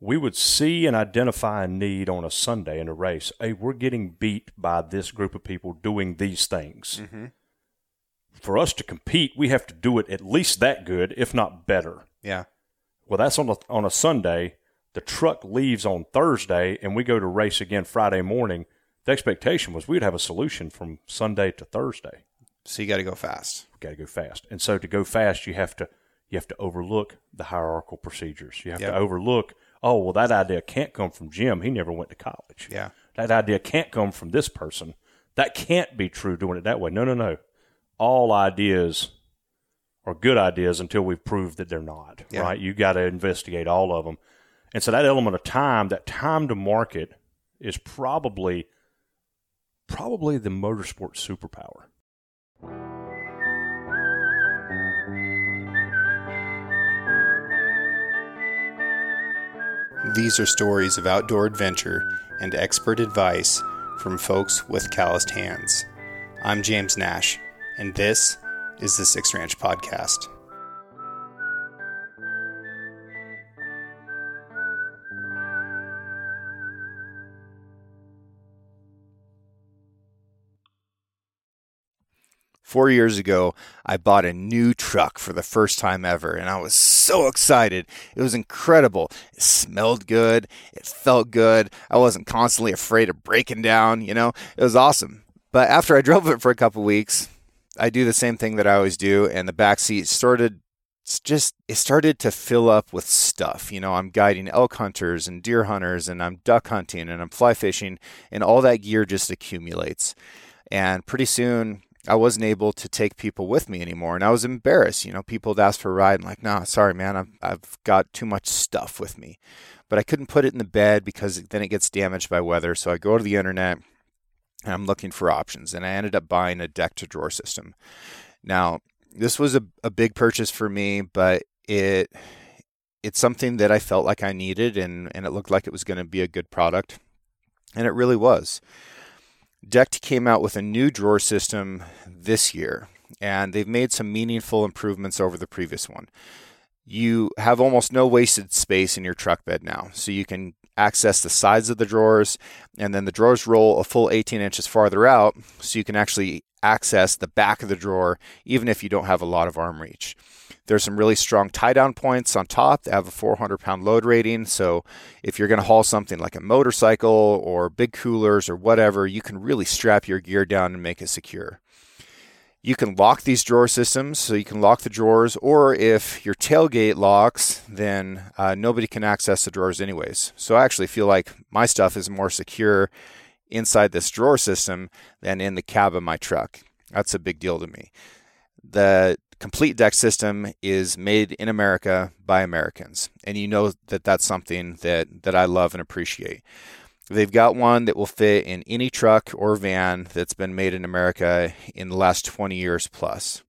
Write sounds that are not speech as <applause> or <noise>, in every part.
we would see and identify a need on a Sunday in a race. Hey, we're getting beat by this group of people doing these things. Mm-hmm. For us to compete, we have to do it at least that good, if not better. Yeah. Well, that's on a, on a Sunday. The truck leaves on Thursday, and we go to race again Friday morning. The expectation was we'd have a solution from Sunday to Thursday. So you got to go fast. Got to go fast, and so to go fast, you have to you have to overlook the hierarchical procedures. You have Yep. to overlook. Oh, well, that idea can't come from Jim. He never went to college. Yeah. That idea can't come from this person. That can't be true doing it that way. No, no, no. All ideas are good ideas until we've proved that they're not. Yeah. Right? You got to investigate all of them. And so that element of time, that time to market, is probably probably the motorsport superpower. These are stories of outdoor adventure and expert advice from folks with calloused hands. I'm James Nash, and this is the Six Ranch Podcast. Four years ago, I bought a new truck for the first time ever, and I was so excited. It was incredible. It smelled good. It felt good. I wasn't constantly afraid of breaking down, you know? It was awesome. But after I <laughs> drove it for a couple weeks, I do the same thing that I always do, and the back seat started it's just it started to fill up with stuff. You know, I'm guiding elk hunters and deer hunters and I'm duck hunting and I'm fly fishing and all that gear just accumulates. And pretty soon I wasn't able to take people with me anymore, and I was embarrassed. You know, people would ask for a ride, and like, nah, sorry, man, I've I've got too much stuff with me, but I couldn't put it in the bed because then it gets damaged by weather. So I go to the internet, and I'm looking for options, and I ended up buying a Decked drawer system. Now, this was a, a big purchase for me, but it it's something that I felt like I needed, and and it looked like it was going to be a good product, and it really was. Decked came out with a new drawer system this year, and they've made some meaningful improvements over the previous one. You have almost no wasted space in your truck bed now, so you can access the sides of the drawers, and then the drawers roll a full 18 inches farther out, so you can actually access the back of the drawer even if you don't have a lot of arm reach. There's some really strong tie down points on top that have a 400 pound load rating. So if you're going to haul something like a motorcycle or big coolers or whatever, you can really strap your gear down and make it secure. You can lock these drawer systems, so you can lock the drawers, or if your tailgate locks, then uh, nobody can access the drawers anyways. So I actually feel like my stuff is more secure inside this drawer system than in the cab of my truck. That's a big deal to me. The complete Decked system is made in America by Americans, and you know that that's something that that I love and appreciate. They've got one that will fit in any truck or van that's been made in America in the last 20 years plus.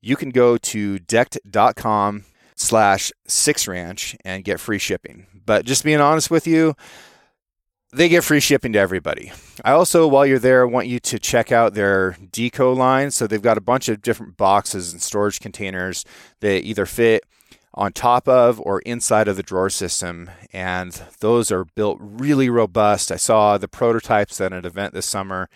You can go to decked.com slash six ranch and get free shipping. But just being honest with you, they get free shipping to everybody. I also, while you're there, want you to check out their D-co line. So they've got a bunch of different boxes and storage containers that either fit on top of or inside of the drawer system. And those are built really robust. I saw the prototypes at an event this summer.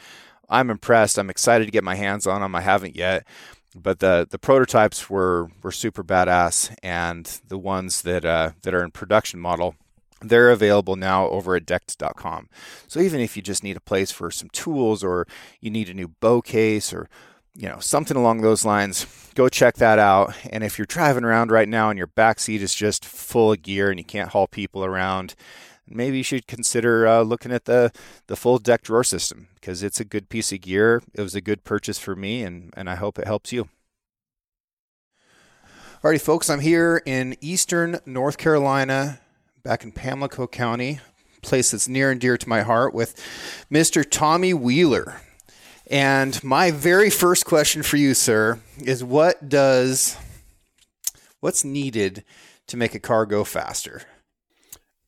I'm impressed. I'm excited to get my hands on them. I haven't yet. But the, the prototypes were, were super badass, and the ones that uh, that are in production model they're available now over at decked.com. So even if you just need a place for some tools or you need a new bow case or you know something along those lines, go check that out. And if you're driving around right now and your back seat is just full of gear and you can't haul people around, maybe you should consider uh, looking at the the full Decked drawer system because it's a good piece of gear. It was a good purchase for me, and and I hope it helps you. Alrighty, folks, I'm here in eastern North Carolina back in Pamlico County, place that's near and dear to my heart, with Mr. Tommy Wheeler. And my very first question for you, sir, is what does what's needed to make a car go faster?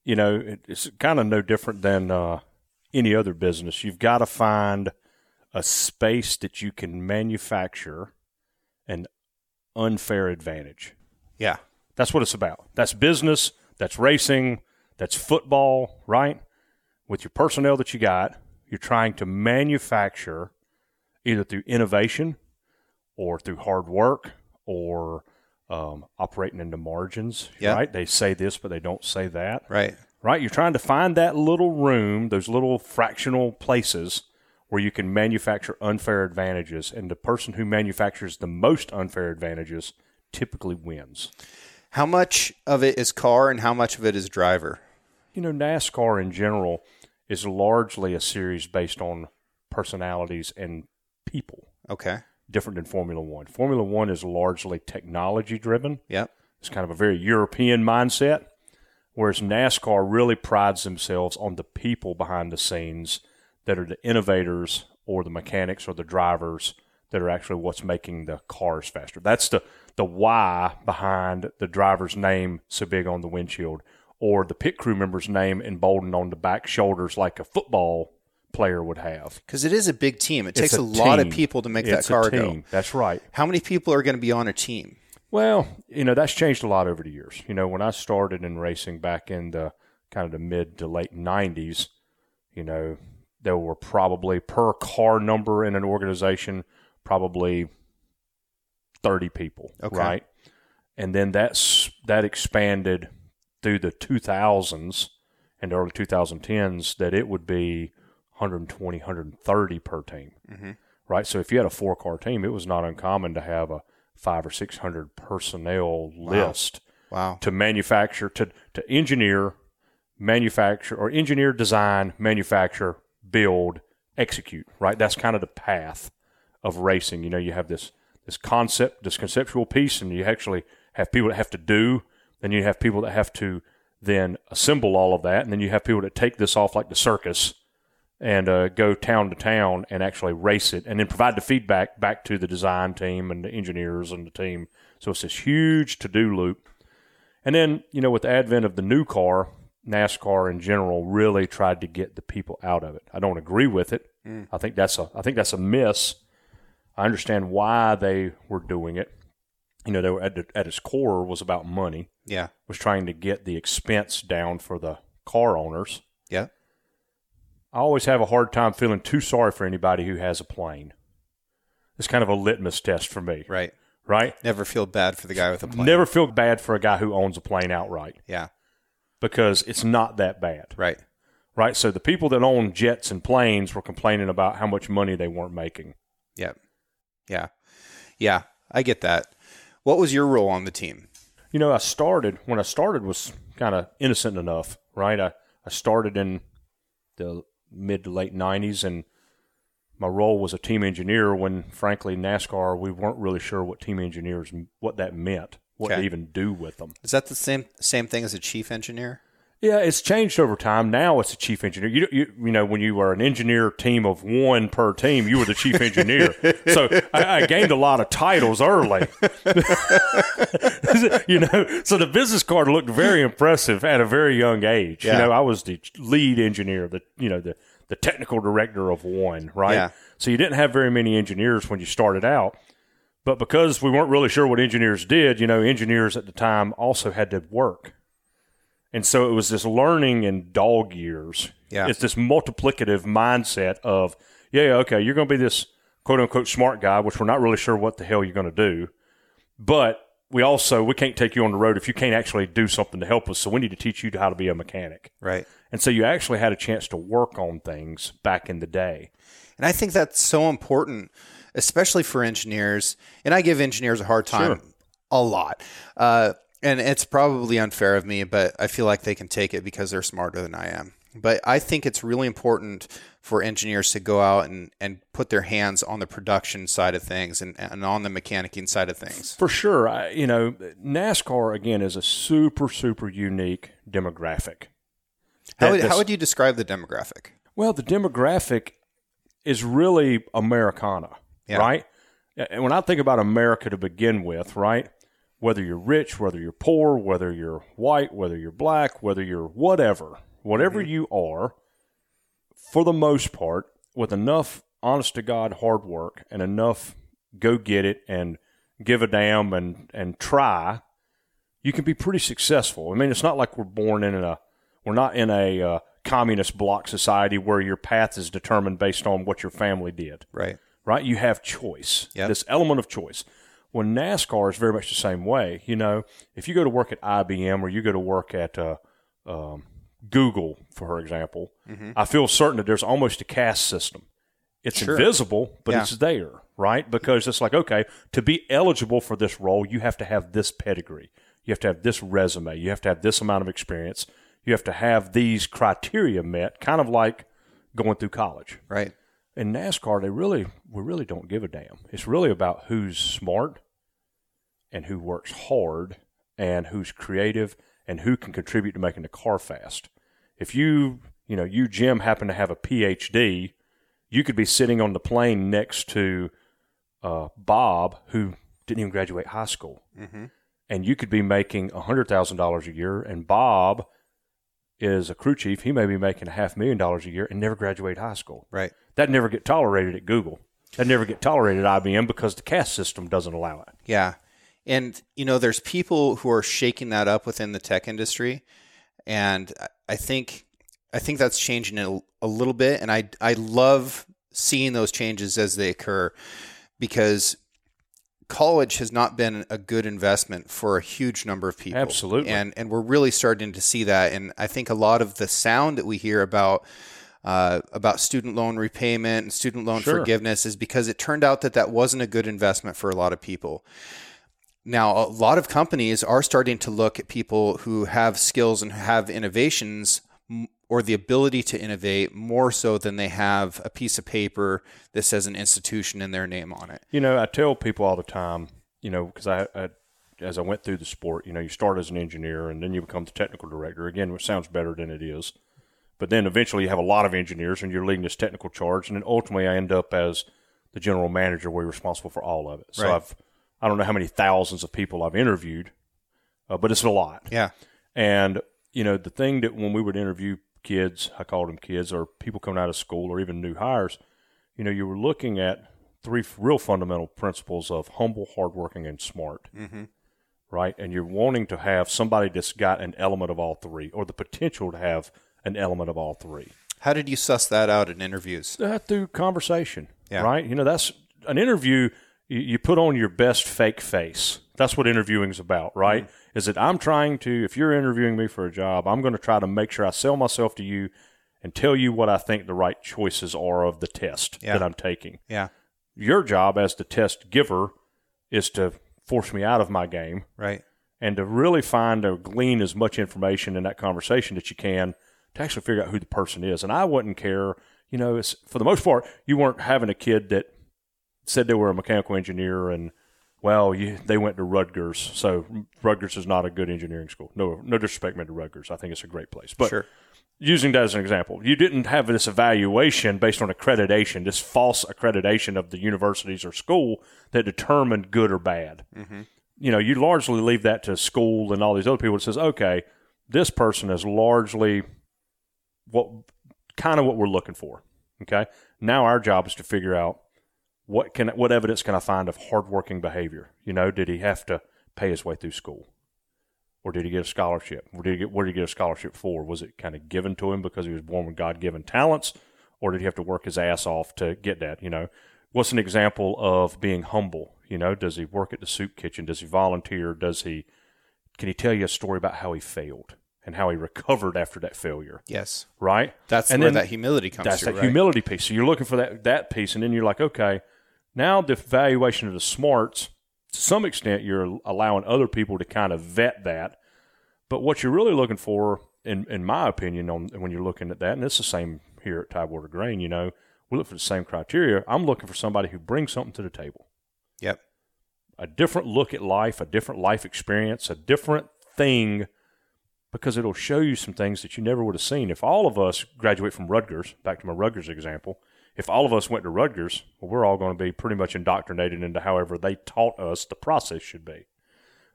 You know, it's kind of no different than uh, any other business. You've got to find a space that you can manufacture an unfair advantage. Yeah. That's what it's about. That's business. That's racing. that's football, right? With your personnel that you got, you're trying to manufacture either through innovation or through hard work or um, operating into margins, right? They say this, but they don't say that, Right. right? You're trying to find that little room, those little fractional places where you can manufacture unfair advantages, and the person who manufactures the most unfair advantages typically wins. How much of it is car and how much of it is driver? You know, NASCAR in general is largely a series based on personalities and people, Okay. different than Formula One. Formula One is largely technology driven. Yep. It's kind of a very European mindset, whereas NASCAR really prides themselves on the people behind the scenes that are the innovators or the mechanics or the drivers that are actually what's making the cars faster. That's the the why behind the driver's name so big on the windshield or the pit crew member's name emboldened on the back shoulders like a football player would have. Because it is a big team. It takes It's a, lot of people to make It's that car a go. That's right. How many people are going to be on a team? Well, you know, that's changed a lot over the years. You know, when I started in racing back in the kind of the mid to late 90s, you know, there were probably per car number in an organization, probably 30 people, Okay. right? And then that's that expanded through the 2000s and early 2010s that it would be 120, 130 per team mm-hmm. right? So if you had a four car team, it was not uncommon to have a five or six hundred personnel list Wow. to manufacture, to to engineer, manufacture, or engineer, design, manufacture, build, execute. Right? That's kind of the path of racing. You know, you have this this concept, this conceptual piece, and you actually have people that have to do. Then you have people that have to then assemble all of that, and then you have people that take this off like the circus and uh, go town to town and actually race it, and then provide the feedback back to the design team and the engineers and the team. So it's this huge to do loop. And then, you know, with the advent of the new car, NASCAR in general really tried to get the people out of it. I don't agree with it. I think that's a I think that's a miss. I understand why they were doing it. You know, they were at, at its core was about money. Yeah. Was trying to get the expense down for the car owners. Yeah. I always have a hard time feeling too sorry for anybody who has a plane. It's kind of a litmus test for me, Right. right? Never feel bad for the guy with a plane. Never feel bad for a guy who owns a plane outright Yeah. because it's not that bad, Right. right? So the people that own jets and planes were complaining about how much money they weren't making. Yep. Yeah. Yeah. I get that. What was your role on the team? You know, I started when I started was kind of innocent enough, right? I, I started in the mid to late 90s and my role was a team engineer when frankly NASCAR we weren't really sure what team engineers what that meant, what Okay. to even do with them. Is that the same same thing as a chief engineer? Yeah, it's changed over time. Now it's a chief engineer. You, you, you know, when you were an engineer team of one per team, you were the chief engineer. so I, I gained a lot of titles early. <laughs> you know, so the business card looked very impressive at a very young age. Yeah. You know, I was the lead engineer, the you know the the technical director of one, right? Yeah. So you didn't have very many engineers when you started out. But because we weren't really sure what engineers did, you know, engineers at the time also had to work. And so it was this learning in dog years. Yeah. It's this multiplicative mindset of, yeah, yeah, okay, you're going to be this quote unquote smart guy, which we're not really sure what the hell you're going to do. But we also, we can't take you on the road if you can't actually do something to help us. So we need to teach you how to be a mechanic. Right. And so you actually had a chance to work on things back in the day. And I think that's so important, especially for engineers. And I give engineers a hard time Sure. a lot. Uh, and it's probably unfair of me, but I feel like they can take it because they're smarter than I am. But I think it's really important for engineers to go out and, and put their hands on the production side of things and, and on the mechanicking side of things. For sure. I, you know, NASCAR, again, is a super, super unique demographic. How would, how would you describe the demographic? Well, the demographic is really Americana, Yeah. right? And when I think about America to begin with, right? Whether you're rich, whether you're poor, whether you're white, whether you're black, whether you're whatever, whatever you are, for the most part, with enough honest to God hard work and enough go get it and give a damn and, and try, you can be pretty successful. I mean, it's not like we're born in a We're not in a uh, communist bloc society where your path is determined based on what your family did. Right. Right? You have choice. Yep. This element of choice. Well, NASCAR is very much the same way. You know, if you go to work at IBM or you go to work at uh, um, Google, for example, I feel certain that there's almost a caste system. It's Sure. invisible, but Yeah. it's there, right? Because it's like, okay, to be eligible for this role, you have to have this pedigree. You have to have this resume. You have to have this amount of experience. You have to have these criteria met, kind of like going through college. Right. In NASCAR, they really, we really don't give a damn. It's really about who's smart and who works hard and who's creative and who can contribute to making the car fast. If you, you know, you Jim happen to have a PhD, you could be sitting on the plane next to uh, Bob, who didn't even graduate high school, and you could be making hundred thousand dollars a year, and Bob is a crew chief. He may be making a half million dollars a year and never graduate high school. Right. That never get tolerated at Google. That never get tolerated at IBM because the caste system doesn't allow it. Yeah. And, you know, there's people who are shaking that up within the tech industry. And I- think, I think that's changing it a, a little bit. And I, I love seeing those changes as they occur because college has not been a good investment for a huge number of people. Absolutely. And, and we're really starting to see that. And I think a lot of the sound that we hear about, uh, about student loan repayment and student loan Sure. forgiveness is because it turned out that that wasn't a good investment for a lot of people. Now, a lot of companies are starting to look at people who have skills and have innovations or the ability to innovate more so than they have a piece of paper that says an institution and their name on it. You know, I tell people all the time, you know, because I, I, as I went through the sport, you know, you start as an engineer and then you become the technical director. Again, which sounds better than it is. But then eventually you have a lot of engineers and you're leading this technical charge. And then ultimately I end up as the general manager where you're responsible for all of it. So Right. I've, I don't know how many thousands of people I've interviewed, uh, but it's a lot. Yeah. And you know, the thing that when we would interview kids, I called them kids, or people coming out of school, or even new hires, you know, you were looking at three real fundamental principles of humble, hardworking, and smart. Mm-hmm. Right, and you're wanting to have somebody that's got an element of all three, or the potential to have an element of all three. How did you suss that out in interviews? That through conversation, Yeah. right? You know, that's an interview. You, you put on your best fake face. That's what interviewing is about, right? Mm-hmm. Is that I'm trying to, if you're interviewing me for a job, I'm going to try to make sure I sell myself to you and tell you what I think the right choices are of the test Yeah. that I'm taking. Yeah. Your job as the test giver is to force me out of my game Right. and to really find or glean as much information in that conversation that you can to actually figure out who the person is. And I wouldn't care, you know, it's, for the most part, you weren't having a kid that said they were a mechanical engineer and, well, you, they went to Rutgers, so Rutgers is not a good engineering school. No, no disrespect meant to Rutgers. I think it's a great place. But Sure. using that as an example, you didn't have this evaluation based on accreditation, this false accreditation of the universities or school that determined good or bad. Mm-hmm. You know, you largely leave that to school and all these other people that says, okay, this person is largely what kind of what we're looking for. Okay. Now our job is to figure out what can what evidence can I find of hardworking behavior? You know, did he have to pay his way through school? or did he get a scholarship? Or did he get, what did he get a scholarship for? Was it kind of given to him because he was born with God given talents, or did he have to work his ass off to get that? You know, what's an example of being humble? You know, does he work at the soup kitchen? Does he volunteer? Does he? Can he tell you a story about how he failed and how he recovered after that failure? Yes. Right. That's And where then- that humility comes That's through. that right? humility piece. So you're looking for that that piece, and then you're like, okay, now the valuation of the smarts. To some extent, you're allowing other people to kind of vet that. But what you're really looking for, in in my opinion, on when you're looking at that, and it's the same here at Tidewater Grain. You know, we look for the same criteria. I'm looking for somebody who brings something to the table Yep. a different look at life, a different life experience, a different thing, because it'll show you some things that you never would have seen. If all of us graduate from Rutgers, back to my Rutgers example, if all of us went to Rutgers, well, we're all going to be pretty much indoctrinated into however they taught us the process should be.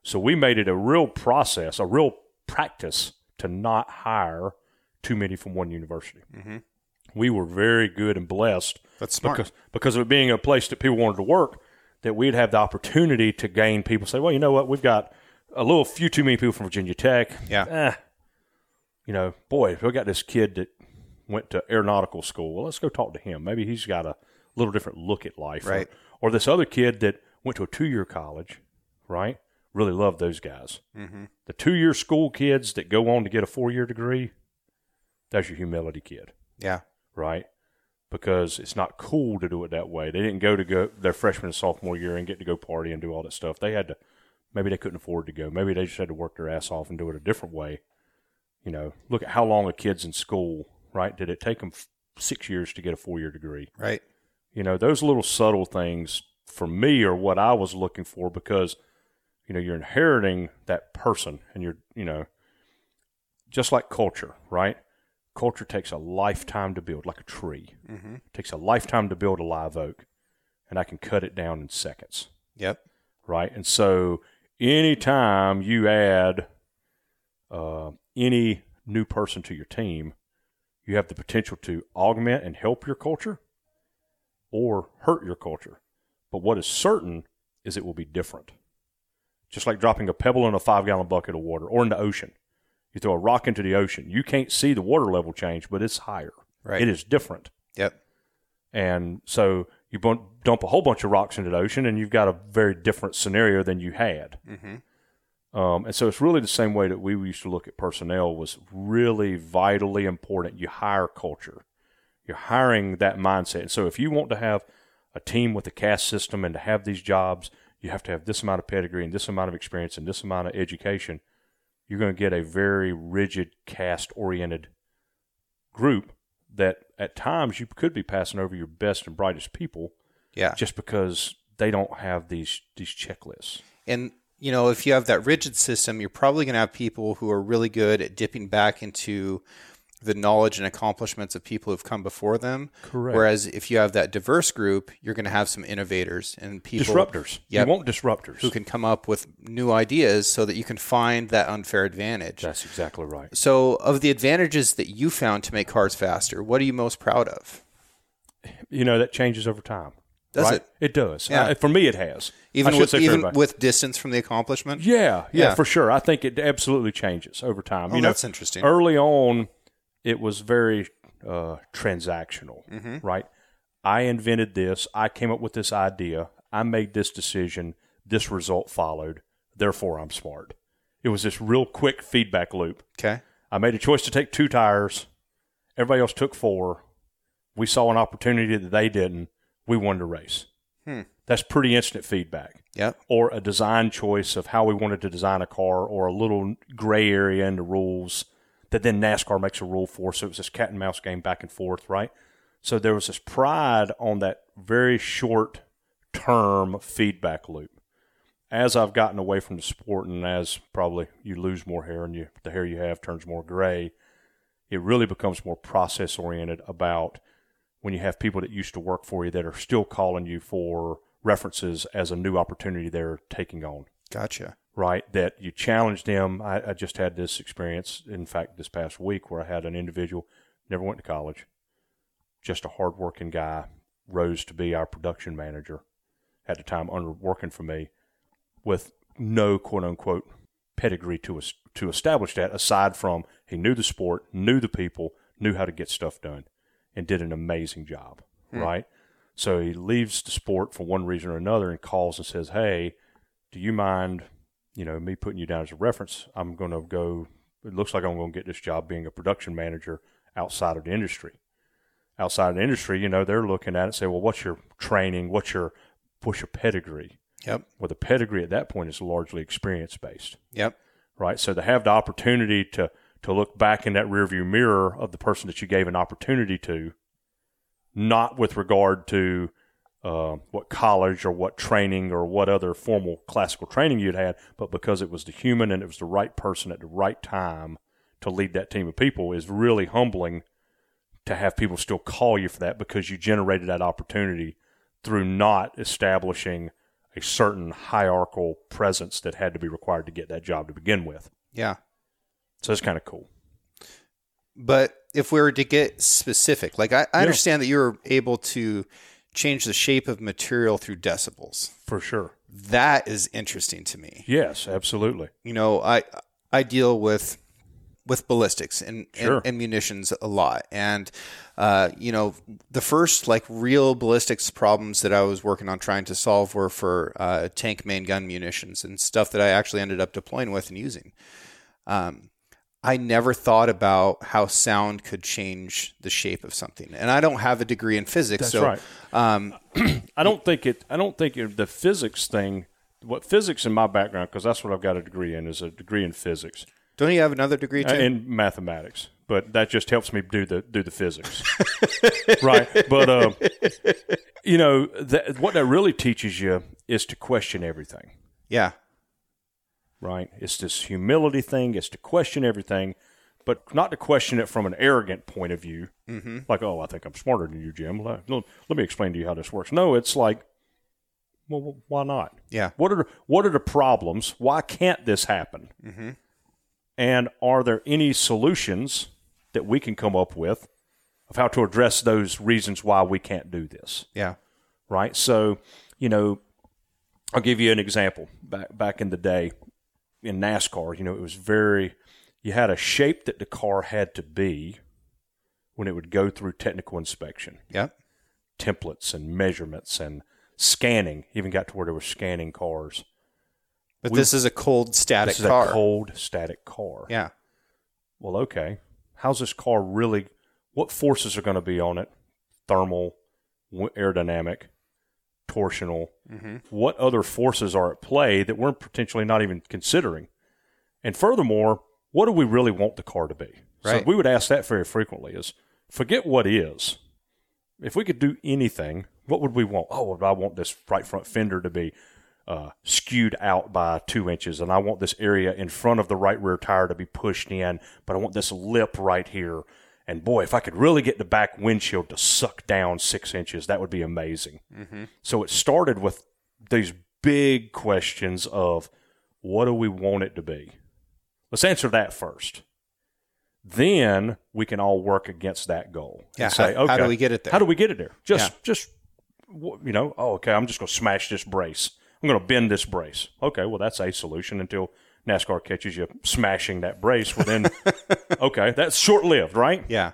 So we made it a real process, a real practice to not hire too many from one university. We were very good and blessed That's smart. because because of it being a place that people wanted to work, that we'd have the opportunity to gain people. Say, well, you know what, we've got a little few too many people from Virginia Tech. Yeah. Eh, you know, boy, if we got this kid that went to aeronautical school. Well, let's go talk to him. Maybe he's got a little different look at life. Right. Or, or this other kid that went to a two year college, right? Really love those guys. Mm-hmm. The two year school kids that go on to get a four year degree, that's your humility kid, Yeah. right? Because it's not cool to do it that way. They didn't go to go their freshman and sophomore year and get to go party and do all that stuff. They had to, maybe they couldn't afford to go. Maybe they just had to work their ass off and do it a different way. You know, look at how long a kid's in school, right? Did it take them f- six years to get a four year degree? Right. You know, those little subtle things for me are what I was looking for because, you know, you're inheriting that person and you're, you know, just like culture, right? Culture takes a lifetime to build, like a tree. Mm-hmm. It takes a lifetime to build a live oak, and I can cut it down in seconds, Yep. right? And so, anytime you add uh, any new person to your team, you have the potential to augment and help your culture or hurt your culture. But what is certain is it will be different. Just like dropping a pebble in a five gallon bucket of water or in the ocean. You throw a rock into the ocean. You can't see the water level change, but it's higher. Right. It is different. Yep. And so you dump a whole bunch of rocks into the ocean, and you've got a very different scenario than you had. Mm-hmm. Um, and so it's really the same way that we used to look at personnel was really vitally important. You hire culture. You're hiring that mindset. And so if you want to have a team with a caste system and to have these jobs, you have to have this amount of pedigree and this amount of experience and this amount of education. You're going to get a very rigid caste oriented group that at times you could be passing over your best and brightest people Yeah. just because they don't have these these checklists. And you know, if you have that rigid system, you're probably going to have people who are really good at dipping back into the knowledge and accomplishments of people who've come before them. Correct. Whereas if you have that diverse group, you're going to have some innovators and people disruptors. Yep. You want disruptors. who can come up with new ideas so that you can find that unfair advantage. That's exactly right. So, of the advantages that you found to make cars faster, what are you most proud of? You know that changes over time. Does right? it? It does. Yeah. Uh, for me, it has. Even I with even everybody. with distance from the accomplishment? yeah, yeah, Yeah. for sure. I think it absolutely changes over time. Oh, you know, that's interesting. early on, it was very uh, transactional, Mm-hmm. right? I invented this. I came up with this idea. I made this decision. This result followed. Therefore, I'm smart. It was this real quick feedback loop. Okay. I made a choice to take two tires. Everybody else took four. We saw an opportunity that they didn't. We won the race. Hmm. That's pretty instant feedback. Yep. Or a design choice of how we wanted to design a car, or a little gray area in the rules that then NASCAR makes a rule for. So it was this cat and mouse game back and forth, right? So there was this pride on that very short term feedback loop. As I've gotten away from the sport, and as probably you lose more hair and you the hair you have turns more gray, it really becomes more process oriented about when you have people that used to work for you that are still calling you for references as a new opportunity they're taking on Gotcha. right? That you challenge them. I, I just had this experience, in fact, this past week where I had an individual never went to college, just a hardworking guy, rose to be our production manager at the time, under working for me, with no quote unquote pedigree to to establish that. Aside from he knew the sport, knew the people, knew how to get stuff done, and did an amazing job, hmm. right? So he leaves the sport for one reason or another and calls and says, "Hey, do you mind, you know, me putting you down as a reference? I'm going to go. It looks like I'm going to get this job being a production manager outside of the industry. Outside of the industry, you know, they're looking at it and say, well, what's your training? What's your push your pedigree? Yep. Well, the pedigree at that point is largely experience based, Yep. right? So to have the opportunity to to look back in that rearview mirror of the person that you gave an opportunity to, not with regard to uh, what college or what training or what other formal classical training you'd had, but because it was the human and it was the right person at the right time to lead that team of people is really humbling to have people still call you for that because you generated that opportunity through not establishing a certain hierarchical presence that had to be required to get that job to begin with. Yeah. So it's kind of cool. But if we were to get specific, like I, I Yeah. understand that you were able to change the shape of material through decibels. For sure. That is interesting to me. Yes, absolutely. You know, I I deal with with ballistics and, Sure. and, and munitions a lot. And, uh, you know, the first like real ballistics problems that I was working on trying to solve were for uh, tank main gun munitions and stuff that I actually ended up deploying with and using. Um, I never thought about how sound could change the shape of something. And I don't have a degree in physics. That's so, right. um, <clears throat> I don't think it. I don't think it, the physics thing. What physics in my background, because that's what I've got a degree in, is a degree in physics don't you have another degree too? uh, in mathematics. But that just helps me do the do the physics, <laughs> right? But uh, you know, that, what that really teaches you is to question everything. yeah. Right? It's this humility thing. It's to question everything, but not to question it from an arrogant point of view. Mm-hmm. Like, oh, I think I'm smarter than you, Jim. Let, let me explain to you how this works. No, it's like, well, why not? Yeah. What are the, what are the problems? Why can't this happen? Mm-hmm. And are there any solutions that we can come up with of how to address those reasons why we can't do this? Yeah. right? So, you know, I'll give you an example. Back back in the day in NASCAR, you know, it was very you had a shape that the car had to be when it would go through technical inspection, Yep. templates and measurements and scanning. Even got to where there were scanning cars. But We- this is a cold static This is car. a cold static car. yeah. Well, okay. How's this car really? What forces are going to be on it? Thermal, aerodynamic, torsional. What other forces are at play that we're potentially not even considering? And furthermore, what do we really want the car to be? So we would ask that very frequently: is forget what is. If we could do anything, what would we want? Oh, I want this right front fender to be uh, skewed out by two inches, and I want this area in front of the right rear tire to be pushed in, but I want this lip right here. And boy, if I could really get the back windshield to suck down six inches, that would be amazing. Mm-hmm. So it started with these big questions of what do we want it to be? Let's answer that first. Then we can all work against that goal. and Yeah, say, how- how do we get it there? How do we get it there? Just, Yeah. just, you know, oh, okay, I'm just going to smash this brace. I'm going to bend this brace. Okay, well, that's a solution until NASCAR catches you smashing that brace. Well, then, <laughs> okay, that's short lived, right? Yeah.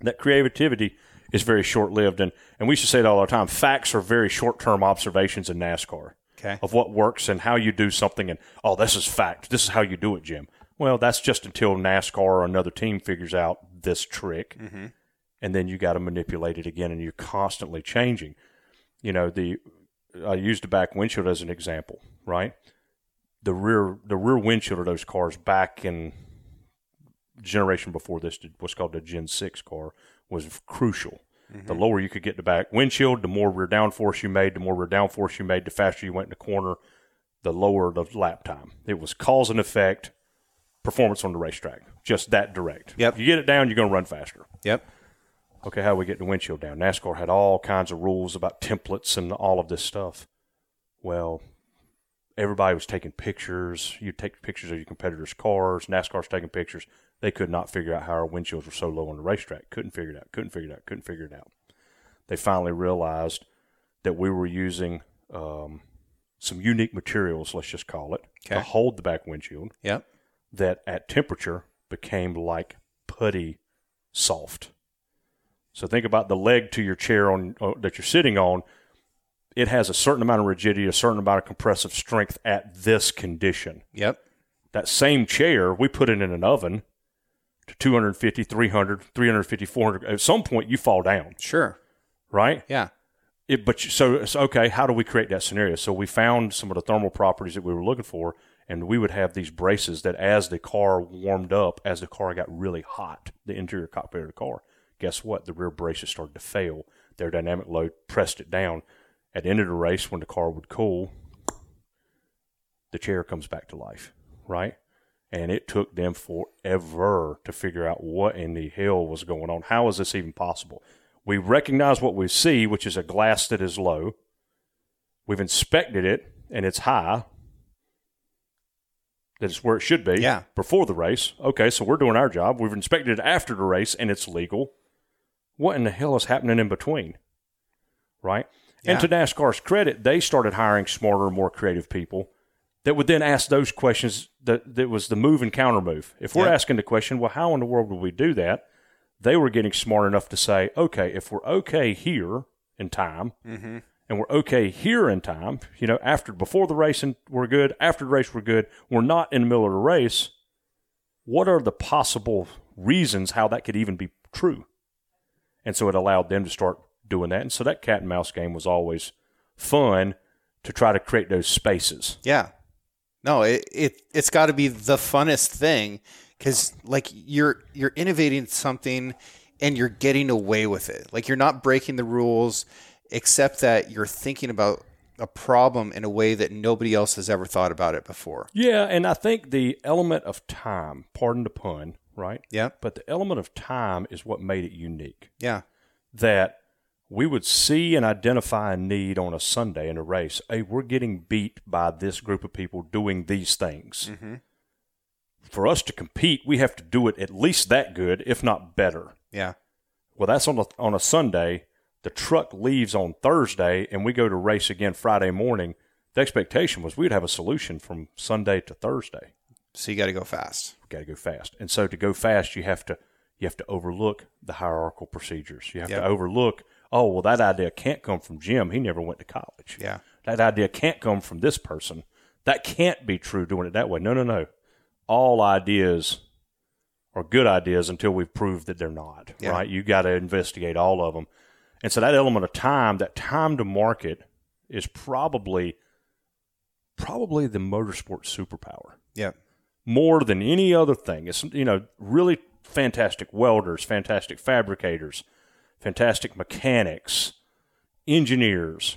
that creativity is very short lived. And, and we used to say it all the time facts are very short term observations in NASCAR Okay. of what works and how you do something. And, oh, this is fact. This is how you do it, Jim. Well, that's just until NASCAR or another team figures out this trick. Mm-hmm. And then you got to manipulate it again, and you're constantly changing. You know, the I used the back windshield as an example, right? The rear the rear windshield of those cars back in generation before this, what's called the Gen Six car, was crucial. The mm-hmm. lower you could get the back windshield, the more rear downforce you made. The more rear downforce you made, the faster you went in the corner, the lower the lap time. It was cause and effect performance on the racetrack, just that direct. Yep. You get it down, you're going to run faster. Yep. Okay, how do we get the windshield down? NASCAR had all kinds of rules about templates and all of this stuff. Well, everybody was taking pictures. You'd take pictures of your competitors' cars. NASCAR's taking pictures. They could not figure out how our windshields were so low on the racetrack. Couldn't figure it out. Couldn't figure it out. Couldn't figure it out. They finally realized that we were using um, some unique materials, let's just call it, to hold the back windshield Yep. that at temperature became like putty soft. So think about the leg to your chair on uh, that you're sitting on. It has a certain amount of rigidity, a certain amount of compressive strength at this condition. Yep. That same chair, we put it in an oven to 250, 300, 350, 400. At some point, you fall down, Sure. right? Yeah. It, but you- so, so okay, how do we create that scenario? So we found some of the thermal properties that we were looking for, and we would have these braces that, as the car warmed up, as the car got really hot, the interior cockpit of the car, guess what? The rear braces started to fail. Their dynamic load pressed it down. At the end of the race, when the car would cool, the chair comes back to life, right? And it took them forever to figure out what in the hell was going on. How is this even possible? We recognize what we see, which is a glass that is low. We've inspected it and it's high. That is where it should be Yeah. before the race. Okay, so we're doing our job. We've inspected it after the race and it's legal. What in the hell is happening in between? Right? And to NASCAR's credit, they started hiring smarter, more creative people that would then ask those questions that, that was the move and counter move. If we're Yeah. asking the question, well, how in the world would we do that? They were getting smart enough to say, okay, if we're okay here in time, Mm-hmm. and we're okay here in time, you know, after before the race and we're good, after the race we're good, we're not in the middle of the race. What are the possible reasons how that could even be true? And so it allowed them to start doing that. And so that cat and mouse game was always fun to try to create those spaces. Yeah. No, it, it it's got to be the funnest thing cuz like you're you're innovating something and you're getting away with it. Like you're not breaking the rules except that you're thinking about a problem in a way that nobody else has ever thought about it before. Yeah, and I think the element of time, pardon the pun, right? Yeah. But the element of time is what made it unique. Yeah. That we would see and identify a need on a Sunday in a race. Hey, we're getting beat by this group of people doing these things. Mm-hmm. For us to compete, we have to do it at least that good, if not better. Yeah. Well, that's on a, on a Sunday. The truck leaves on Thursday, and we go to race again Friday morning. The expectation was we'd have a solution from Sunday to Thursday. So you got to go fast. got to go fast. And so to go fast, you have to you have to overlook the hierarchical procedures. You have Yep. to overlook, oh, well, that idea can't come from Jim. He never went to college. Yeah. That idea can't come from this person. That can't be true doing it that way. No, no, no. All ideas are good ideas until we've proved that they're not. Yeah. Right? You got to investigate all of them. And so that element of time, that time to market, is probably probably the motorsport superpower Yeah. more than any other thing. It's you know really fantastic welders, fantastic fabricators, fantastic mechanics, engineers.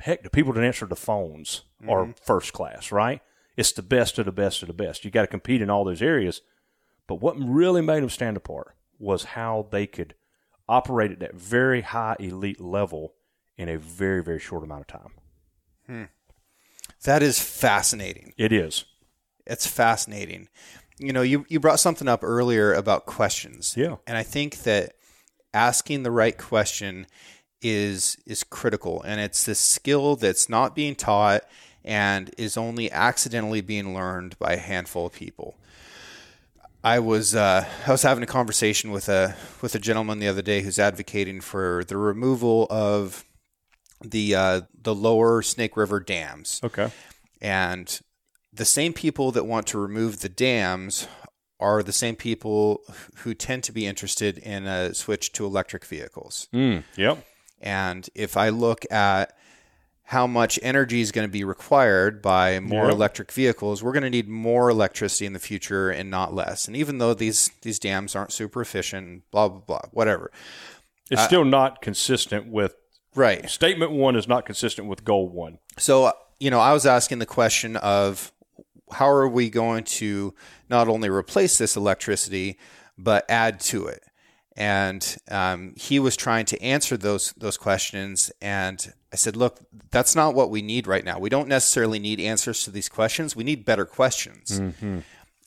Heck, the people that answer the phones are mm-hmm. first class, right? It's the best of the best of the best. You got to compete in all those areas. But what really made them stand apart was how they could operate at that very high elite level in a very very short amount of time. Hmm. That is fascinating. It is. It's fascinating. You know, you, you brought something up earlier about questions. Yeah. And I think that asking the right question is is critical and it's this skill that's not being taught and is only accidentally being learned by a handful of people. I was uh, I was having a conversation with a with a gentleman the other day who's advocating for the removal of the uh, the lower Snake River dams. Okay. And the same people that want to remove the dams are the same people who tend to be interested in a switch to electric vehicles. Mm, yep. And if I look at how much energy is going to be required by more Yep. electric vehicles, we're going to need more electricity in the future and not less. And even though these these dams aren't super efficient, blah blah blah, whatever. It's still not consistent with Right. statement one is not consistent with goal one. So, you know, I was asking the question of how are we going to not only replace this electricity, but add to it? And um, he was trying to answer those those questions, and I said, "Look, that's not what we need right now. We don't necessarily need answers to these questions. We need better questions."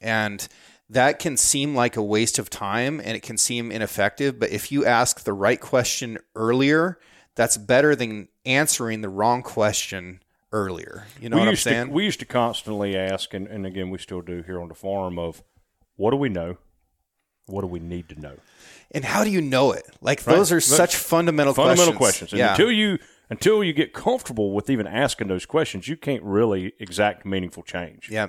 And that can seem like a waste of time, and it can seem ineffective. But if you ask the right question earlier, that's better than answering the wrong question earlier. You know we what I'm used saying? To, we used to constantly ask, and, and again, we still do here on the farm, of what do we know? What do we need to know? and how do you know it? Like those are Right. such fundamental Fundamental questions. questions. And Yeah. until you until you get comfortable with even asking those questions, you can't really exact meaningful change. yeah.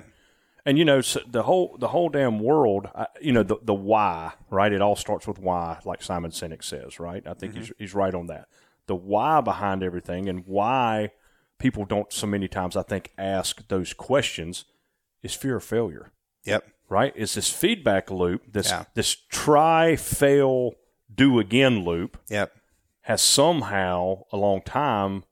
And you know so the whole the whole damn world, you know the the why, right? It all starts with why, like Simon Sinek says, right? I think mm-hmm. he's he's right on that. The why behind everything and why people don't so many times I think ask those questions is fear of failure, Yep. right? It's this feedback loop, this Yeah. this try, fail, do again loop Yep. has somehow a long time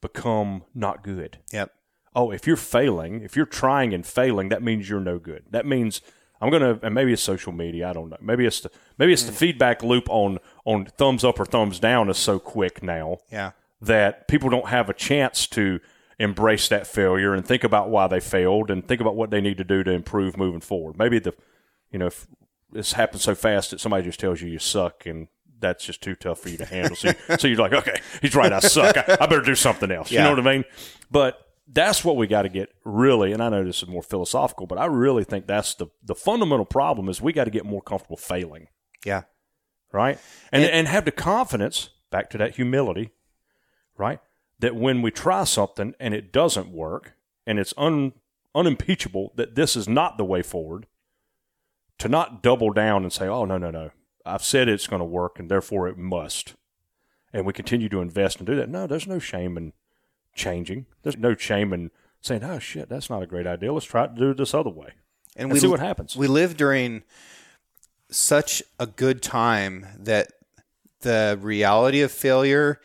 become not good Yep. oh, if you're failing, if you're trying and failing, that means you're no good. That means I'm gonna, and maybe it's social media. I don't know. Maybe it's the maybe it's the mm. feedback loop on on thumbs up or thumbs down is so quick now Yeah. That people don't have a chance to embrace that failure and think about why they failed and think about what they need to do to improve moving forward. Maybe the, you know, if this happens so fast that somebody just tells you you suck and that's just too tough for you to handle. So, <laughs> so you're like, okay, he's right, I suck. I, I better do something else. You know what I mean? But that's what we got to get really. And I know this is more philosophical, but I really think that's the the fundamental problem is we got to get more comfortable failing, Yeah. right? And, And- and have the confidence back to that humility, right? That when we try something and it doesn't work and it's un, unimpeachable that this is not the way forward, to not double down and say, "Oh no, no, no, I've said it's going to work and therefore it must," and we continue to invest and do that. No, there's no shame in changing. There's no shame in saying, "Oh shit, that's not a great idea. Let's try to do it this other way." And And see what happens. We live during such a good time that the reality of failure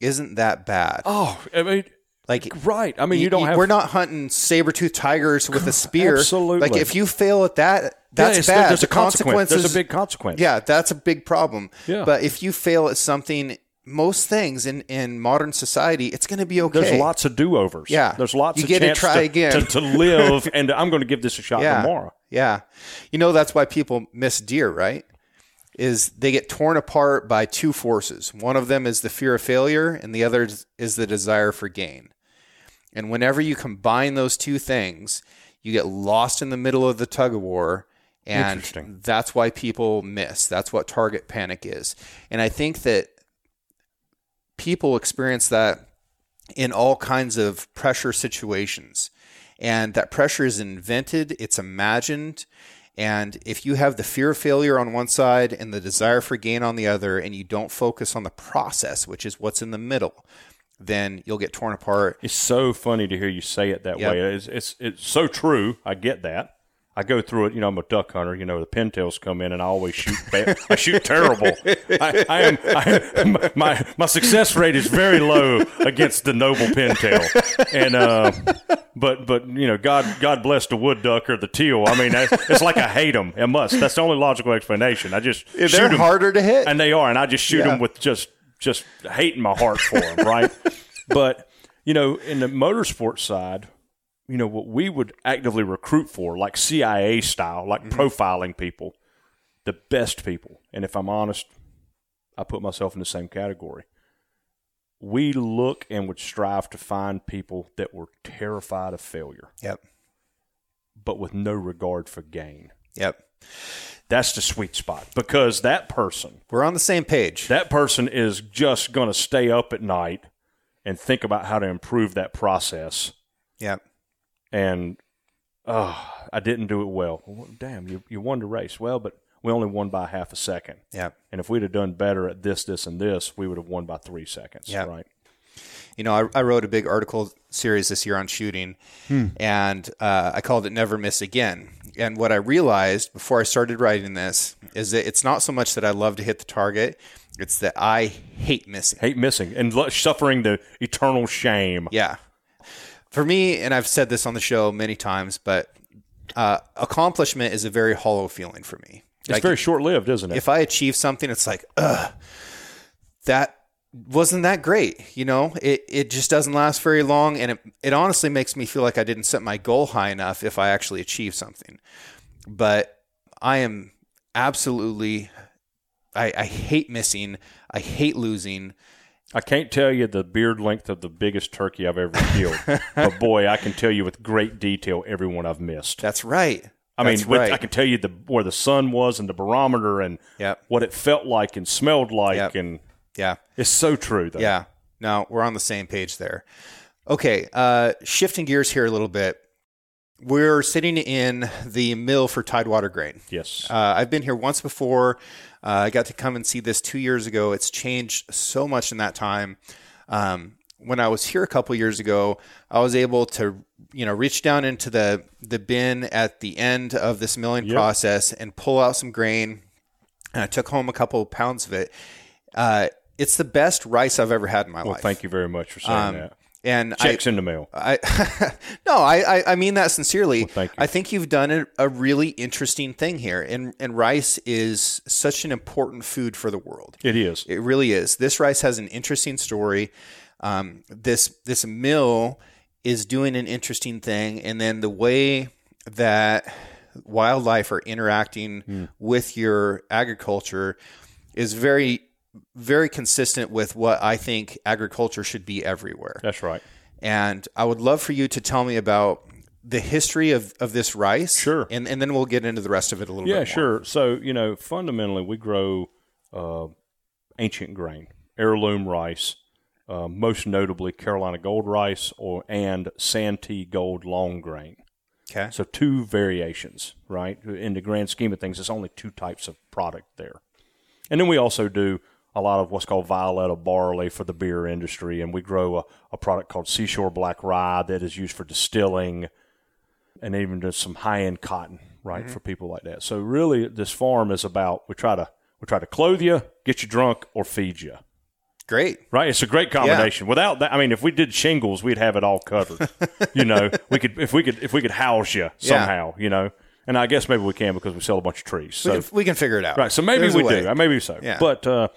isn't that bad. Oh, I mean, Like right. I mean, you, don't have. we're not hunting saber tooth tigers with a spear. Absolutely. Like if you fail at that, that's it's- bad. There's the a consequence. There's a big consequence. Yeah, that's a big problem. Yeah. But if you fail at something, most things in, in modern society, it's going to be okay. There's lots of do overs. Yeah. There's lots You of get to try to, again. To, to live, and I'm going to give this a shot <laughs> yeah. tomorrow. Yeah. You know, that's why people miss deer, right? Is they get torn apart by two forces. One of them is the fear of failure, and the other is the desire for gain. And whenever you combine those two things, you get lost in the middle of the tug of war. And that's why people miss. That's what target panic is. And I think that people experience that in all kinds of pressure situations. And that pressure is invented, it's imagined. And if you have the fear of failure on one side and the desire for gain on the other, and you don't focus on the process, which is what's in the middle, then you'll get torn apart. It's so funny to hear you say it that Yep. way. It's, it's it's so true. I get that. I go through it. You know, I'm a duck hunter. You know, the pintails come in, and I always shoot. Bad. I shoot terrible. I, I am. I, my my success rate is very low against the noble pintail. And uh, but but you know, God God bless the wood duck or the teal. I mean, that's, it's like I hate them. It must. That's the only logical explanation. I just They're shoot 'em. harder to hit. and they are, and I just shoot Yeah. them with just just hate in my heart for them, right? but you know, in the motorsports side, you know what we would actively recruit for, like CIA style, like Mm-hmm. profiling people, the best people. And if I'm honest, I put myself in the same category. We look and would strive to find people that were terrified of failure, Yep. but with no regard for gain. Yep. That's the sweet spot because that person We're on the same page. that person is just going to stay up at night and think about how to improve that process. Yep. And oh, I didn't do it well. well. Damn, you you won the race. Well, but we only won by half a second. Yeah. And if we'd have done better at this, this, and this, we would have won by three seconds. Yeah. Right. You know, I, I wrote a big article series this year on shooting, and uh, I called it "Never Miss Again." And what I realized before I started writing this is that it's not so much that I love to hit the target; it's that I hate missing. Hate missing and lo- suffering the eternal shame. Yeah, for me, and I've said this on the show many times, but uh, accomplishment is a very hollow feeling for me. It's Like, very short lived, isn't it? if I achieve something, it's like, ugh, that wasn't that great. You know, it, it just doesn't last very long. And it, it honestly makes me feel like I didn't set my goal high enough if I actually achieve something. But I am absolutely, I, I hate missing. I hate losing. I can't tell you the beard length of the biggest turkey I've ever killed, <laughs> but boy, I can tell you with great detail every one I've missed. That's right. I mean, That's with, right. I can tell you the where the sun was and the barometer and Yep. what it felt like and smelled like, Yep. and yeah. it's so true. Though. Yeah. No, we're on the same page there. Okay. Uh, shifting gears here a little bit. We're sitting in the mill for Tidewater grain. Yes. Uh, I've been here once before. Uh, I got to come and see this two years ago. It's changed so much in that time. Um, when I was here a couple years ago, I was able to, you know, reach down into the the bin at the end of this milling Yep. process and pull out some grain. And I took home a couple of pounds of it. Uh, it's the best rice I've ever had in my well, life. thank you very much for saying Um, that. And I, Checks in the mail. I <laughs> no, I, I I mean that sincerely. thank you. I think you've done a, a really interesting thing here, and and rice is such an important food for the world. It is. It really is. This rice has an interesting story. Um, this this mill is doing an interesting thing, and then the way that wildlife are interacting Hmm. with your agriculture is very very consistent with what I think agriculture should be everywhere. That's right. and I would love for you to tell me about the history of, of this rice. Sure. And, and then we'll get into the rest of it a little Yeah, bit more. sure. So you know, fundamentally, we grow uh, ancient grain, heirloom rice, uh, most notably Carolina Gold rice or and Santee Gold long grain. Okay. So two variations, right? In the grand scheme of things, it's only two types of product there. And then we also do a lot of what's called Violetta barley for the beer industry, and we grow a, a product called Seashore Black Rye that is used for distilling, and even just some high end cotton, right, for people like that. So really, this farm is about we try to we try to clothe you, get you drunk, or feed you. Great. Right, it's a great combination. Without that, I mean, if we did shingles, we'd have it all covered. <laughs> you know, we could if we could if we could house you somehow. You know, and I guess maybe we can because we sell a bunch of trees. So we, can, we can figure it out. right, so maybe There's we do. Uh, Maybe so. Yeah. But uh,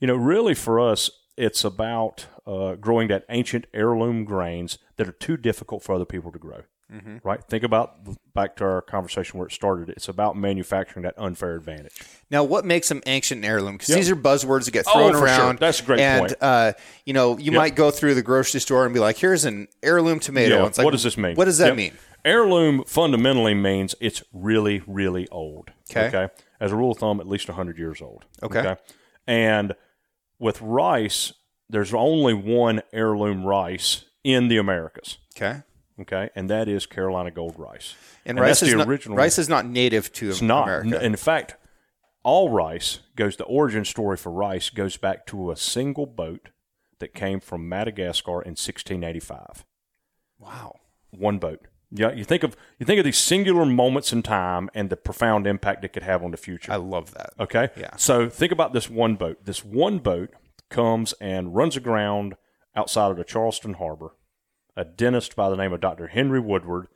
you know, really for us, it's about uh, growing that ancient heirloom grains that are too difficult for other people to grow. Mm-hmm. Right. Think about back to our conversation where it started. It's about manufacturing that unfair advantage. Now, what makes them ancient heirloom? Because Yep. these are buzzwords that get Oh, thrown sure. around. That's a great and, point. uh, you know, you might go through the grocery store and be like, "Here's an heirloom tomato." Yeah. It's like, what does this mean? What does that Yep. mean? Heirloom fundamentally means it's really, really old. Okay. As a rule of thumb, at least 100 years old. Okay. And with rice, there's only one heirloom rice in the Americas. Okay. Okay. And that is Carolina Gold rice. And, And rice is the not, original- rice is not native to It's not. America. In fact, all rice goes, the origin story for rice goes back to a single boat that came from Madagascar in 1685. wow. one boat. Yeah, you think of you think of these singular moments in time and the profound impact it could have on the future. I love that. Okay, Yeah. So think about this one boat. This one boat comes and runs aground outside of the Charleston harbor. A dentist by the name of Dr. Henry Woodward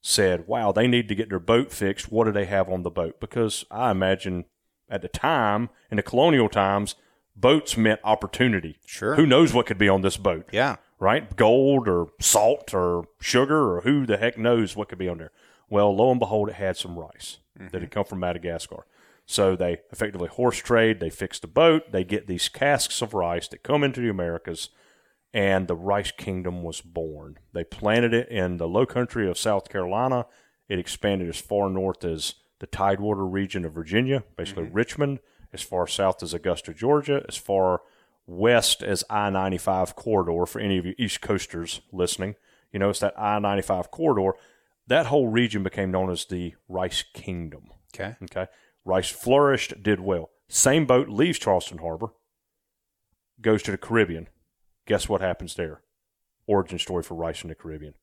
said, "Wow, they need to get their boat fixed. What do they have on the boat?" Because I imagine at the time in the colonial times, boats meant opportunity. Sure. Who knows what could be on this boat? Yeah. Right? Gold or salt or sugar or who the heck knows what could be on there. Well, lo and behold, it had some rice that had mm-hmm. come from Madagascar. So they effectively horse trade, they fix the boat, they get these casks of rice that come into the Americas, and the rice kingdom was born. They planted it in the low country of South Carolina. It expanded as far north as the Tidewater region of Virginia, basically mm-hmm. Richmond, as far south as Augusta, Georgia, as far west as I 95 corridor for any of you East Coasters listening. You know, it's that I 95 corridor. That whole region became known as the Rice Kingdom. Okay. Okay. Rice flourished, did well. Same boat leaves Charleston Harbor, goes to the Caribbean. Guess what happens there? Origin story for rice in the Caribbean.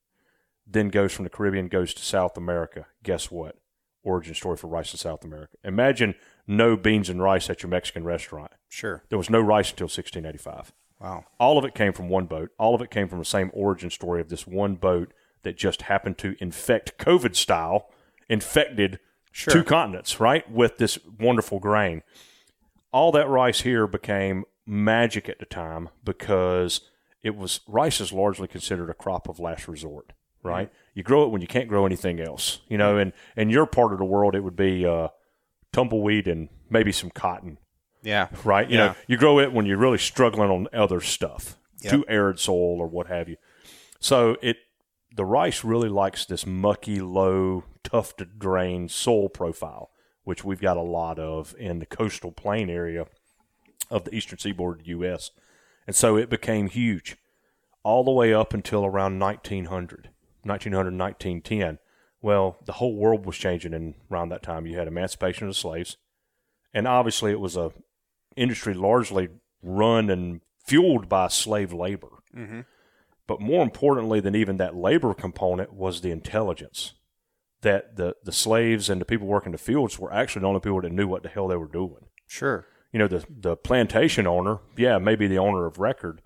Then goes from the Caribbean, goes to South America. Guess what? Origin story for rice in South America. Imagine no beans and rice at your Mexican restaurant. Sure. There was no rice until 1685. Wow. All of it came from one boat. All of it came from the same origin story of this one boat that just happened to infect COVID style, infected Sure. two continents, right, with this wonderful grain. All that rice here became magic at the time because it was rice is largely considered a crop of last resort, right? You grow it when you can't grow anything else, you know. And in your part of the world, it would be uh, tumbleweed and maybe some cotton Yeah. right? You Yeah. know, you grow it when you're really struggling on other stuff, Yep. too arid soil or what have you. So it, the rice really likes this mucky, low, tufted grain soil profile, which we've got a lot of in the coastal plain area of the eastern seaboard of the U.S. And so it became huge all the way up until around 1900, 1900, 1910. Well, the whole world was changing in around that time. You had emancipation of the slaves, and obviously it was a industry largely run and fueled by slave labor. Mm-hmm. But more importantly than even that labor component was the intelligence that the, the slaves and the people working the fields were actually the only people that knew what the hell they were doing. Sure. You know, the, the plantation owner, yeah, maybe the owner of record,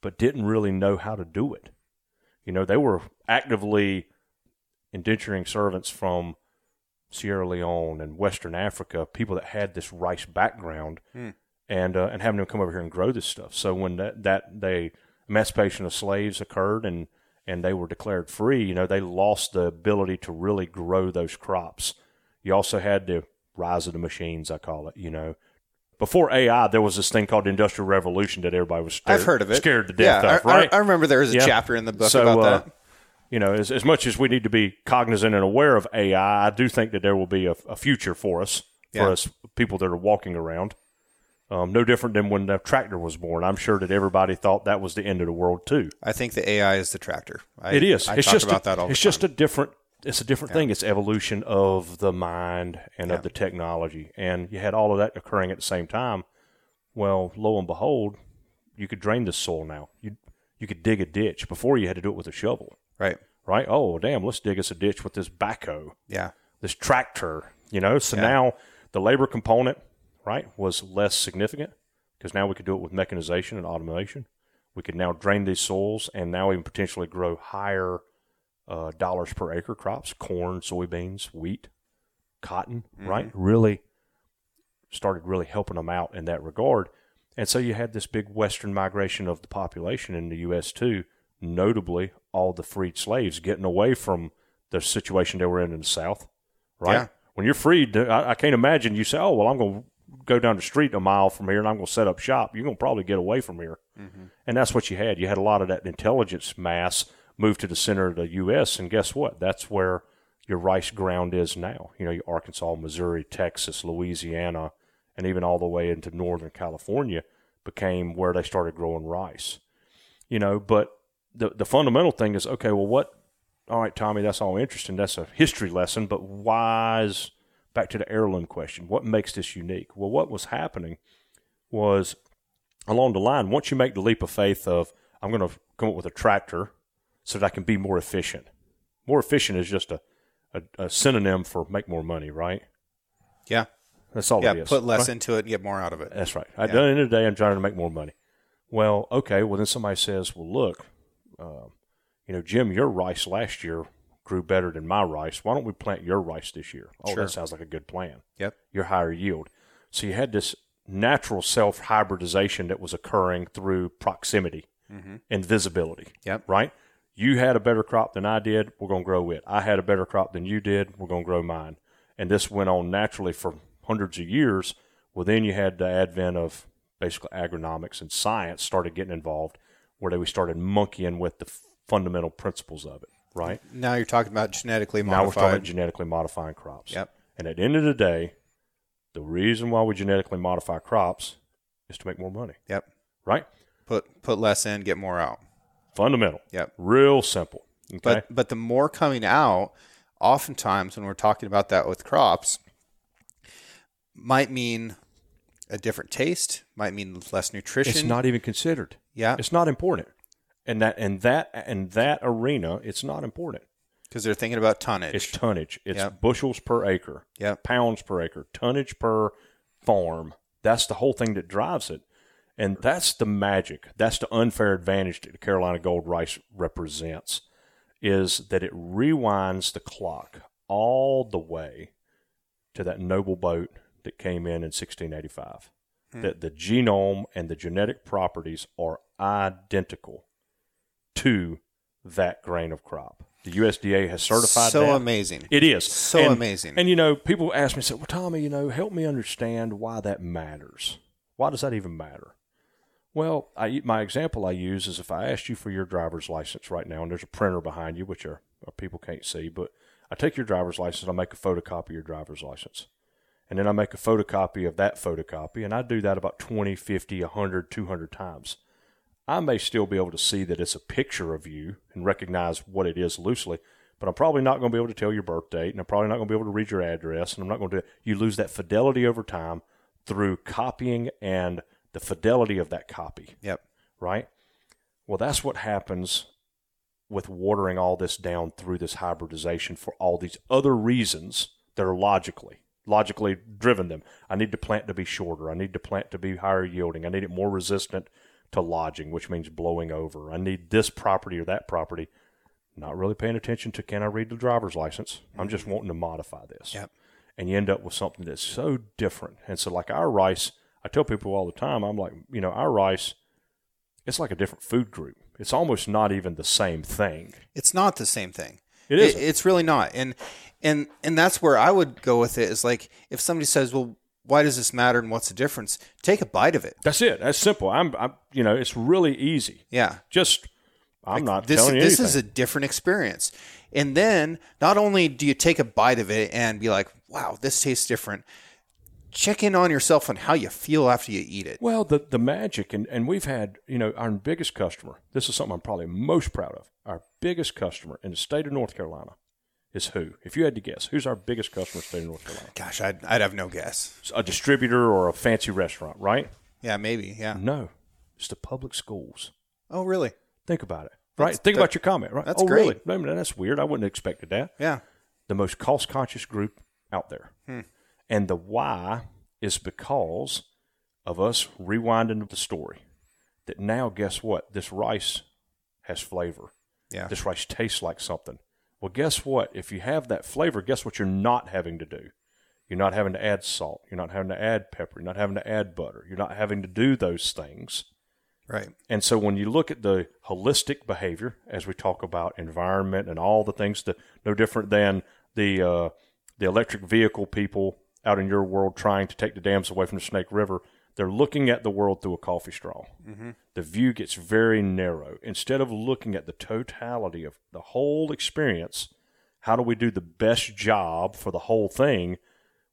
but didn't really know how to do it. You know, they were actively indenturing servants from Sierra Leone and Western Africa, people that had this rice background, Hmm. and uh, and having them come over here and grow this stuff. So when that that they emancipation of slaves occurred and and they were declared free, you know, they lost the ability to really grow those crops. You also had the rise of the machines, I call it. You know, before AI, there was this thing called the Industrial Revolution that everybody was scared, I've heard of it. scared to death yeah, of, I, right? I, I remember there was a Yeah. chapter in the book So, about uh, that. You know, as, as much as we need to be cognizant and aware of AI, I do think that there will be a, a future for us, for Yeah. us people that are walking around. Um, no different than when the tractor was born. I'm sure that everybody thought that was the end of the world too. I think the AI is the tractor. I, It is. I it's talk just about a, that all It's the just time. a different. It's a different thing. It's evolution of the mind and Yeah. of the technology, and you had all of that occurring at the same time. Well, lo and behold, you could drain the soil now. You you could dig a ditch before you had to do it with a shovel, right. right? Oh, damn! Let's dig us a ditch with this backhoe, Yeah. this tractor. You know, so Yeah. now the labor component, right, was less significant because now we could do it with mechanization and automation. We could now drain these soils and now even potentially grow higher uh, dollars per acre crops, corn, soybeans, wheat, cotton, right? Really started really helping them out in that regard. And so you had this big western migration of the population in the U.S. too, notably all the freed slaves getting away from the situation they were in in the South, right? Yeah. When you're freed, I, I can't imagine you say, "Oh, well, I'm going to go down the street a mile from here and I'm going to set up shop." You're going to probably get away from here, mm-hmm. and that's what you had. You had a lot of that intelligence mass move to the center of the U.S. And guess what? That's where your rice ground is now. You know, your Arkansas, Missouri, Texas, Louisiana, and even all the way into Northern California became where they started growing rice. You know, but the the fundamental thing is okay. Well, what? All right, Tommy, that's all interesting. That's a history lesson, but why is back to the heirloom question? What makes this unique? Well, what was happening was along the line. Once you make the leap of faith of I'm going to come up with a tractor so that I can be more efficient. More efficient is just a, a, a synonym for make more money, right? Yeah. That's all Yeah. it is. Put less right? into it and get more out of it. That's right. At the end of the day, I'm trying to make more money. Well, okay. Well, then somebody says, well, look, uh, you know, Jim, your rice last year grew better than my rice. Why don't we plant your rice this year? Oh, Sure. that sounds like a good plan. Yep. Your higher yield. So you had this natural self hybridization that was occurring through proximity and visibility. Yep. Right? You had a better crop than I did. We're going to grow it. I had a better crop than you did. We're going to grow mine. And this went on naturally for hundreds of years. Well, then you had the advent of basically agronomics and science started getting involved, where we started monkeying with the fundamental principles of it. Right Now you're talking about genetically modified. now we're talking about genetically modifying crops. Yep. And at the end of the day, the reason why we genetically modify crops is to make more money. Yep. Right? Put put less in, get more out. Fundamental. Yep. Real simple. Okay. But but the more coming out, oftentimes when we're talking about that with crops, might mean a different taste, might mean less nutrition. it's not even considered. Yeah, It's not important. And that and that and that arena, it's not important. because they're thinking about tonnage. It's tonnage. It's Yep. bushels per acre. Yeah. Pounds per acre. Tonnage per farm. That's the whole thing that drives it. And that's the magic. That's the unfair advantage that the Carolina Gold Rice represents is that it rewinds the clock all the way to that noble boat that came in in 1685. Mm. That the genome and the genetic properties are identical to that grain of crop. The USDA has certified that so that. amazing. It is So And- amazing. And you know, people ask me, say, "Well, Tommy, you know, help me understand why that matters. Why does that even matter?" Well, I, my example I use is if I asked you for your driver's license right now, and there's a printer behind you, which are, are people can't see, but I take your driver's license, I make a photocopy of your driver's license, and then I make a photocopy of that photocopy, and I do that about 20, 50, 100, 200 times. I may still be able to see that it's a picture of you and recognize what it is loosely, but I'm probably not going to be able to tell your birth date, and I'm probably not going to be able to read your address, and I'm not going to. You lose that fidelity over time through copying and the fidelity of that copy, Yep. right? Well, that's what happens with watering all this down through this hybridization for all these other reasons that are logically logically driven them. I need the plant to be shorter. I need the plant to be higher yielding. I need it more resistant to lodging, which means blowing over. I need this property or that property. Not really paying attention to can I read the driver's license? I'm just wanting to modify this. Yep. And you end up with something that's so different. And so, like our rice, I tell people all the time, I'm like, you know, our rice, it's like a different food group. It's almost not even the same thing. It's not the same thing. It isn't. it's really not. And and and that's where I would go with it is like if somebody says, "Well, why does this matter and what's the difference? Take a bite of it. That's it. That's simple. I'm, I'm you know, it's really easy. Yeah. Just, I'm not this telling you this anything. is a different experience. And then not only do you take a bite of it and be like, wow, this tastes different. Check in on yourself on how you feel after you eat it. Well, the the magic, and, and we've had, you know, our biggest customer. This is something I'm probably most proud of. Our biggest customer in the state of North Carolina is who? If you had to guess, who's our biggest customer in state of North Carolina? Gosh, I'd, I'd have no guess. It's a distributor or a fancy restaurant, right? Yeah, maybe. Yeah. No, it's the public schools. Oh, really? Think about it, right? Think that- about your comment, right? that's oh, great. really? I mean, that's weird. I wouldn't have expected that. Yeah. the most cost conscious group out there. Hmm. And the why is because of us rewinding the story. That now, guess what? This rice has flavor. Yeah. This rice tastes like something. Well, guess what? If you have that flavor, guess what you're not having to do? You're not having to add salt. You're not having to add pepper. You're not having to add butter. You're not having to do those things. Right. And so when you look at the holistic behavior, as we talk about environment and all the things that no different than the uh, the electric vehicle people out in your world trying to take the dams away from the Snake River, they're looking at the world through a coffee straw. Mm-hmm. The view gets very narrow. Instead of looking at the totality of the whole experience, how do we do the best job for the whole thing?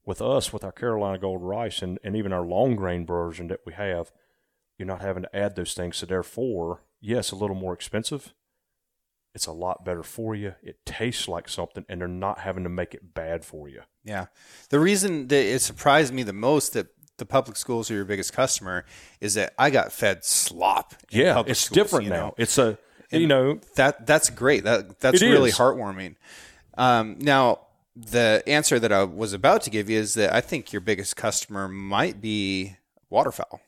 With us, with our Carolina Gold rice and, and even our long grain version that we have, you're not having to add those things. So therefore, yes, a little more expensive. It's a lot better for you. It tastes like something, and they're not having to make it bad for you. Yeah. The reason that it surprised me the most that the public schools are your biggest customer is that I got fed slop. Yeah, it's schools, different you now. It's a you know That that's great. That that's really is. heartwarming. Um, now, the answer that I was about to give you is that I think your biggest customer might be waterfowl.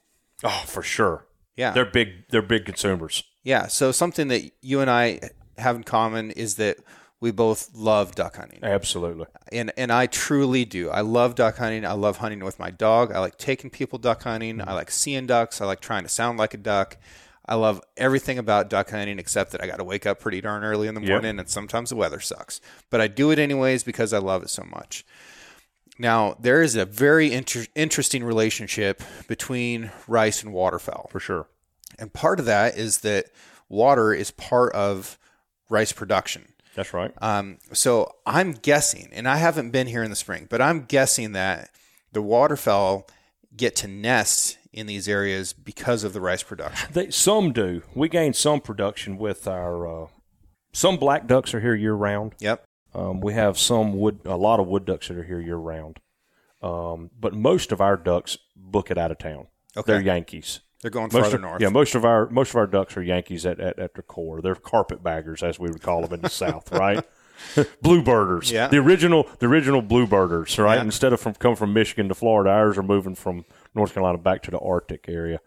oh for sure. Yeah. They're big. They're big consumers. Yeah. So something that you and I have in common is that we both love duck hunting. Absolutely. and and I truly do. I love duck hunting. I love hunting with my dog. I like taking people duck hunting. Mm-hmm. I like seeing ducks. I like trying to sound like a duck. I love everything about duck hunting except that I got to wake up pretty darn early in the Yep. morning and sometimes the weather sucks. But I do it anyways because I love it so much. Now, there is a very inter- interesting relationship between rice and waterfowl. For sure. And part of that is that water is part of rice production. That's right. Um, so I'm guessing, and I haven't been here in the spring, but I'm guessing that the waterfowl get to nest in these areas because of the rice production. They, some do. We gain some production with our. Uh, some black ducks are here year round. Yep. Um, we have some wood, a lot of wood ducks that are here year round. Um, but most of our ducks book it out of town. Okay. They're Yankees. They're going Most farther of, north. Yeah, most of our most of our ducks are Yankees at, at, at their core. They're carpetbaggers, as we would call them in the <laughs> South, right? <laughs> Bluebirders. Yeah. The original the original bluebirders, right? Yeah. Instead of from coming from Michigan to Florida, ours are moving from North Carolina back to the Arctic area.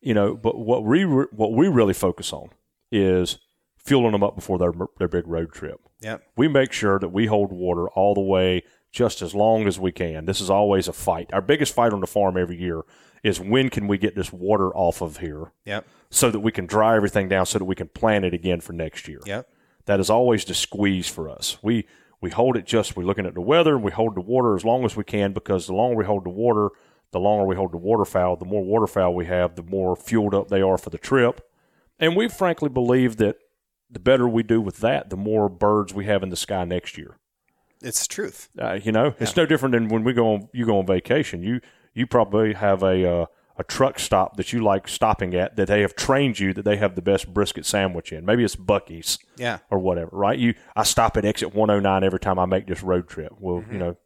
You know, but what we re- what we really focus on is fueling them up before their their big road trip Yep. we make sure that we hold water all the way just as long as we can. This is always a fight. Our biggest fight on the farm every year is when can we get this water off of here Yep. so that we can dry everything down so that we can plant it again for next year. Yep. That is always the squeeze for us. We we hold it just we're looking at the weather and we hold the water as long as we can because the longer we hold the water, the longer we hold the waterfowl, the more waterfowl we have, the more fueled up they are for the trip. And we frankly believe that the better we do with that, the more birds we have in the sky next year. It's the truth. Uh, you know, it's no different than when we go on. You go on vacation. You you probably have a uh, a truck stop that you like stopping at that they have trained you that they have the best brisket sandwich in. Maybe it's Buc-ee's Yeah. or whatever, right? You I stop at exit 109 every time I make this road trip. Well, you know,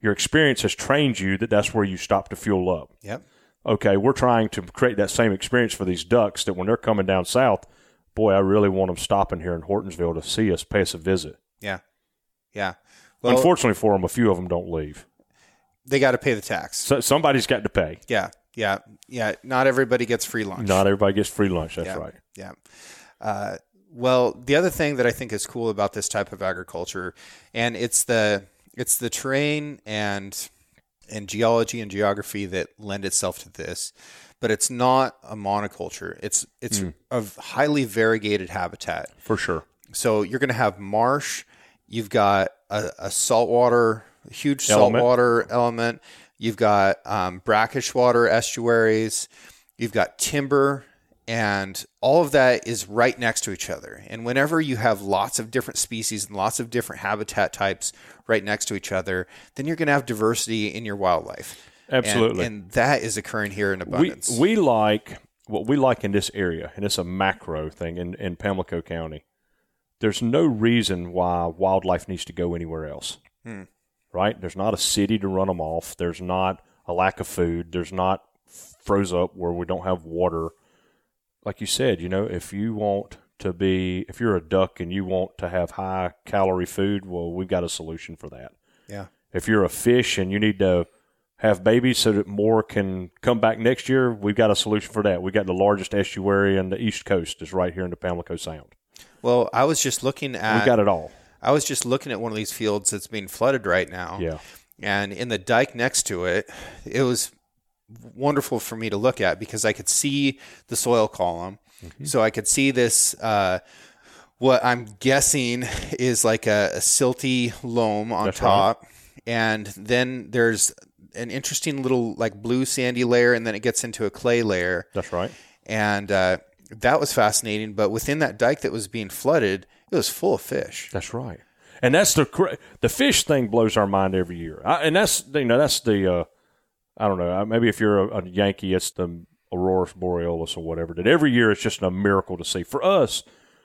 your experience has trained you that that's where you stop to fuel up. Yep. Okay, we're trying to create that same experience for these ducks that when they're coming down south, boy, I really want them stopping here in Hortonsville to see us, pay us a visit. Yeah. Yeah. Well, Unfortunately for them, a few of them don't leave. They got to pay the tax. So somebody's got to pay. Yeah. Yeah. Yeah. Not everybody gets free lunch. Not everybody gets free lunch. That's yeah. right. Yeah. Uh, well, the other thing that I think is cool about this type of agriculture, and it's the it's the terrain and and geology and geography that lend itself to this, but it's not a monoculture. It's it's Hmm. a highly variegated habitat. For sure. So you're going to have marsh. You've got a, a saltwater, huge Element. saltwater element. You've got um, brackish water estuaries. You've got timber, and all of that is right next to each other. And whenever you have lots of different species and lots of different habitat types right next to each other, then you're going to have diversity in your wildlife. Absolutely. And, and that is occurring here in abundance. We, we like what we like in this area, and it's a macro thing in, in Pamlico County. There's no reason why wildlife needs to go anywhere else. Hmm. Right? There's not a city to run them off. There's not a lack of food. There's not froze up where we don't have water. Like you said, you know, if you want to be, if you're a duck and you want to have high calorie food, well, we've got a solution for that. yeah. If you're a fish and you need to have babies so that more can come back next year, we've got a solution for that. We've got the largest estuary in the East Coast is right here in the Pamlico Sound. Well, I was just looking at. We've got it all. I was just looking at one of these fields that's being flooded right now. Yeah. And in the dike next to it, it was wonderful for me to look at because I could see the soil column. Mm-hmm. So I could see this, uh, what I'm guessing is like a, a silty loam on That's top. And then there's an interesting little like blue sandy layer, and then it gets into a clay layer. That's right. And uh, that was fascinating. But within that dike that was being flooded, it was full of fish. That's right. And that's the the fish thing blows our mind every year. I, and that's you know that's the uh, I don't know maybe if you're a, a Yankee it's the aurora borealis or whatever. That every year it's just a miracle to see. For us,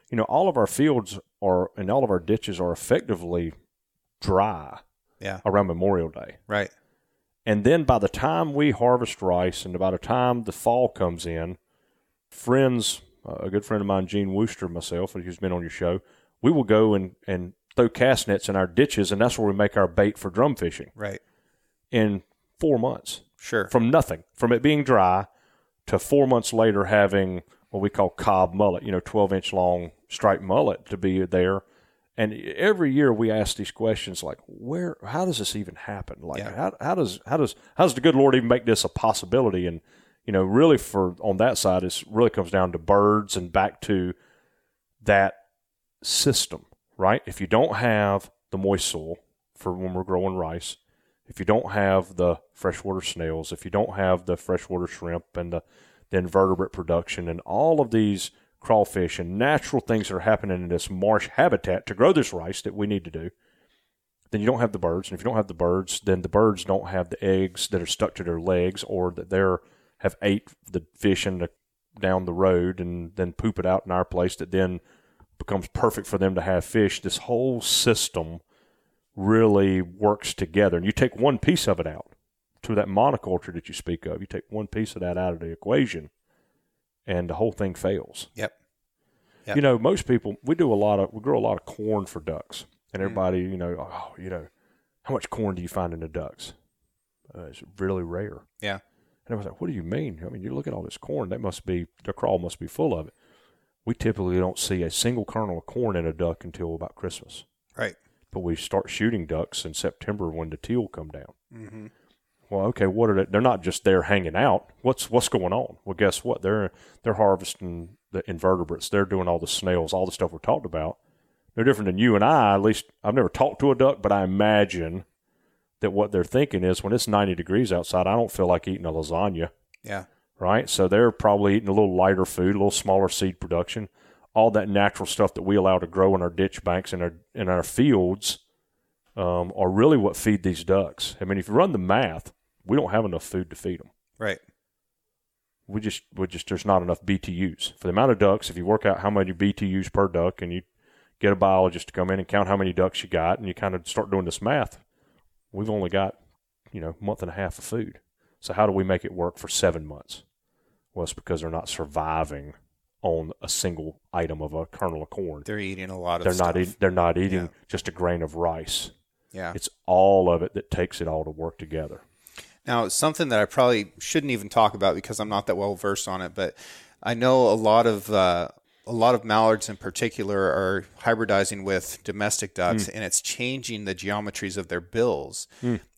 you know, all of our fields are and all of our ditches are effectively dry Yeah. around Memorial Day. Right. And then by the time we harvest rice and by the time the fall comes in, friends, uh, a good friend of mine, Gene Wooster, myself, who's been on your show, we will go and, and throw cast nets in our ditches, and that's where we make our bait for drum fishing Right. in four months Sure. from nothing, from it being dry to four months later having what we call cob mullet, you know, 12 inch long striped mullet to be there. And every year we ask these questions like, where, how does this even happen? Like, Yeah. how, how does, how does, how does the good Lord even make this a possibility? And, you know, really for, on that side, it really comes down to birds and back to that system, right? If you don't have the moist soil for when we're growing rice, if you don't have the freshwater snails, if you don't have the freshwater shrimp and the, the invertebrate production and all of these crawfish and natural things that are happening in this marsh habitat to grow this rice that we need to do, then you don't have the birds. And if you don't have the birds, then the birds don't have the eggs that are stuck to their legs or that they're have ate the fish in the down the road and then poop it out in our place that then becomes perfect for them to have fish. This whole system really works together. And you take one piece of it out to that monoculture that you speak of, you take one piece of that out of the equation and the whole thing fails. Yep. Yep. You know, most people, we do a lot of, we grow a lot of corn for ducks. Mm. And everybody, you know, oh, you know, how much corn do you find in the ducks? Uh, it's really rare. Yeah. And I was like, what do you mean? I mean, you look at all this corn, that must be, the crawl must be full of it. We typically don't see a single kernel of corn in a duck until about Christmas. Right. But we start shooting ducks in September when the teal come down. Mm-hmm. Well, okay, what are they? They're not just there hanging out. What's what's going on? Well, guess what? They're they're harvesting the invertebrates. They're doing all the snails, all the stuff we talked about. No different than you and I. At least I've never talked to a duck, but I imagine that what they're thinking is when it's 90 degrees outside, I don't feel like eating a lasagna, Yeah. right? So they're probably eating a little lighter food, a little smaller seed production, all that natural stuff that we allow to grow in our ditch banks and our in our fields um, are really what feed these ducks. I mean, if you run the math, we don't have enough food to feed them. Right. We just, we just, there's not enough BTUs for the amount of ducks. If you work out how many BTUs per duck, and you get a biologist to come in and count how many ducks you got, and you kind of start doing this math, we've only got, you know, a month and a half of food. So how do we make it work for seven months? Well, it's because they're not surviving on a single item of a kernel of corn. They're eating a lot of They're stuff. not. Eat, they're not eating Yeah. just a grain of rice. yeah. It's all of it that takes it all to work together. Now, something that I probably shouldn't even talk about because I'm not that well versed on it, but I know a lot of uh, a lot of mallards in particular are hybridizing with domestic ducks, and it's changing the geometries of their bills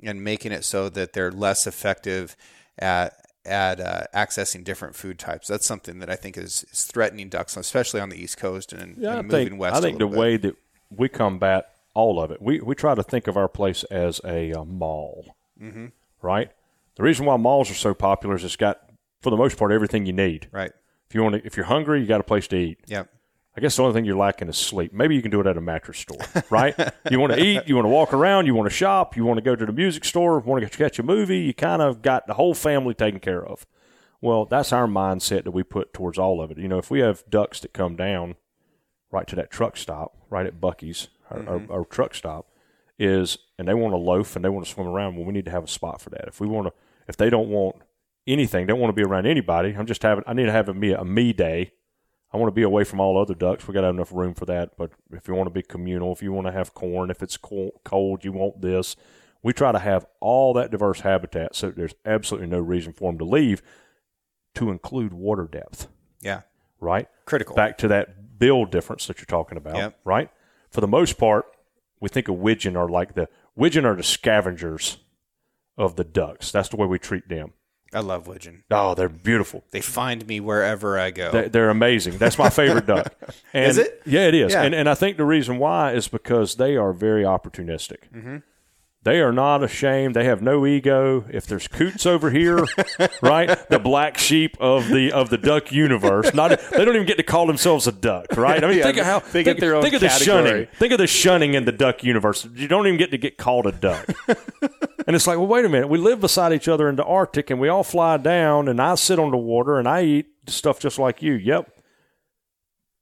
and making it so that they're less effective at at uh, accessing different food types. That's something that I think is, is threatening ducks, especially on the East Coast and, Yeah, and I moving think, west. I a think the bit. way that we combat all of it, we, we try to think of our place as a, uh mall, mm-hmm. right? The reason why malls are so popular is it's got, for the most part, everything you need. Right. If you want to, if you're hungry, you got a place to eat. Yep. I guess the only thing you're lacking is sleep. Maybe you can do it at a mattress store, right? you want to eat, you want to walk around, you want to shop, you want to go to the music store, want to catch a movie. You kind of got the whole family taken care of. Well, that's our mindset that we put towards all of it. You know, if we have ducks that come down right to that truck stop, right at Buc-ee's, our, our, mm-hmm. our truck stop, is and they want to loaf and they want to swim around. Well, we need to have a spot for that. If we want to, if they don't want anything, don't want to be around anybody. I'm just having. I need to have a me a me day. I want to be away from all other ducks. We got to have enough room for that. But if you want to be communal, if you want to have corn, if it's cold, you want this. We try to have all that diverse habitat, so there's absolutely no reason for them to leave. To include water depth, Yeah. right? Critical. Back to that bill difference that you're talking about, Yep. right? For the most part, we think of widgeon are like the widgeon are the scavengers of the ducks. That's the way we treat them. I love widgeon. Oh, they're beautiful. They find me wherever I go. They- They're amazing. That's my favorite duck. <laughs> And, Is it? Yeah, it is. Yeah. And and I think the reason why is because they are very opportunistic. Mm-hmm. They are not ashamed. They have no ego. If there's coots over here, <laughs> right, the black sheep of the of the duck universe, not they don't even get to call themselves a duck, right? I mean, <laughs> Yeah, think of how they think, get their own think of the category. shunning. Think of the shunning in the duck universe. You don't even get to get called a duck. <laughs> And it's like, well, wait a minute. We live beside each other in the Arctic, and we all fly down, and I sit on the water, and I eat stuff just like you. Yep.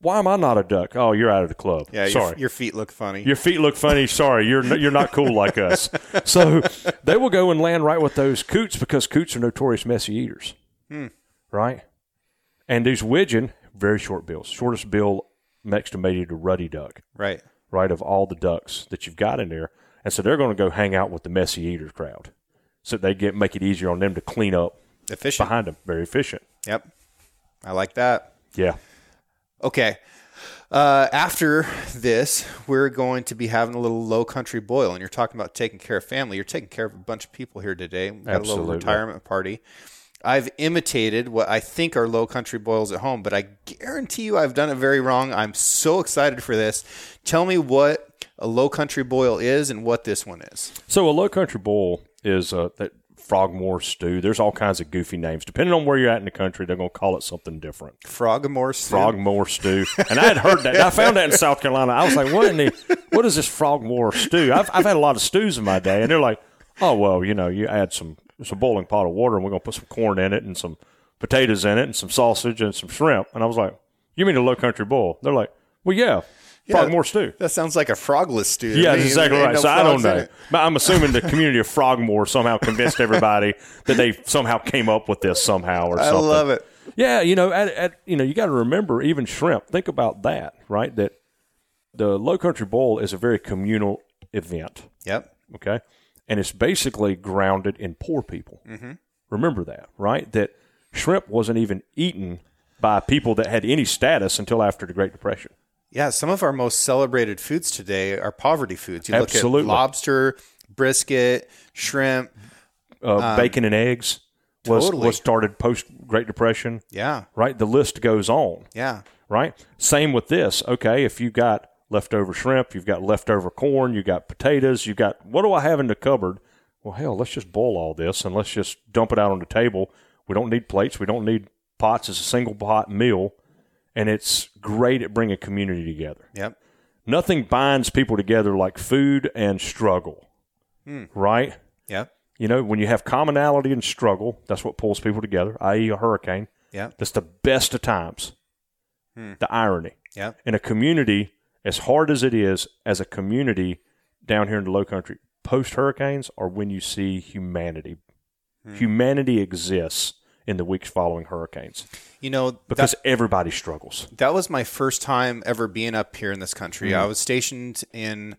Why am I not a duck? Oh, you're out of the club. yeah, your, sorry. your feet look funny. Your feet look funny. Sorry, you're you're not cool like us. <laughs> So they will go and land right with those coots because coots are notorious messy eaters, hmm. right? And these widgeon, very short bills, shortest bill next to maybe the ruddy duck right. right, of all the ducks that you've got in there. And so they're going to go hang out with the messy eaters crowd. So they get make it easier on them to clean up Efficient. behind them. Very efficient. Yep. I like that. Yeah. Okay. Uh, after this, we're going to be having a little low country boil, and you're talking about taking care of family. You're taking care of a bunch of people here today. We've got a Absolutely. little retirement party. I've imitated what I think are low country boils at home, but I guarantee you I've done it very wrong. I'm so excited for this. Tell me what a low country boil is and what this one is. So a low country boil is uh, that frogmore stew. There's all kinds of goofy names. Depending on where you're at in the country, they're going to call it something different. Frogmore stew. Frogmore stew. And I had heard that. I found that in South Carolina. I was like, what in the, what is this frogmore stew? I've, I've had a lot of stews in my day. And they're like, oh, well, you know, you add some, some boiling pot of water and we're going to put some corn in it and some potatoes in it and some sausage and some shrimp. And I was like, you mean a low country boil? They're like, well, yeah, frogmore stew. That sounds like a frogless stew. Yeah, that's exactly Ain't right. no so I don't know. But I'm assuming the community of Frogmore somehow convinced everybody that they somehow came up with this somehow or something. I love it. Yeah, you know, at, at you know, you got to remember even shrimp. Think about that, right? That the Low Country Boil is a very communal event. Yep. Okay, and it's basically grounded in poor people. Mm-hmm. Remember that, right? That shrimp wasn't even eaten by people that had any status until after the Great Depression. Yeah, some of our most celebrated foods today are poverty foods. You Absolutely. look at lobster, brisket, shrimp. Uh, bacon and eggs was totally. was started post Great Depression. Yeah, Right, the list goes on. yeah, right? Same with this. Okay, if you got leftover shrimp, you've got leftover corn, you got potatoes, you got what do I have in the cupboard? Well, hell, let's just boil all this and let's just dump it out on the table. We don't need plates, we don't need pots. It's a single pot meal, and it's great at bringing a community together. yep. Nothing binds people together like food and struggle, hmm. right? Yep. You know, when you have commonality and struggle, that's what pulls people together, i.e., a hurricane. Yep. That's the best of times. Hmm. The irony Yeah. in a community as hard as it is as a community down here in the low country post hurricanes are when you see humanity hmm. humanity exists in the weeks following hurricanes You know, because that, everybody struggles that was my first time ever being up here in this country. I was stationed in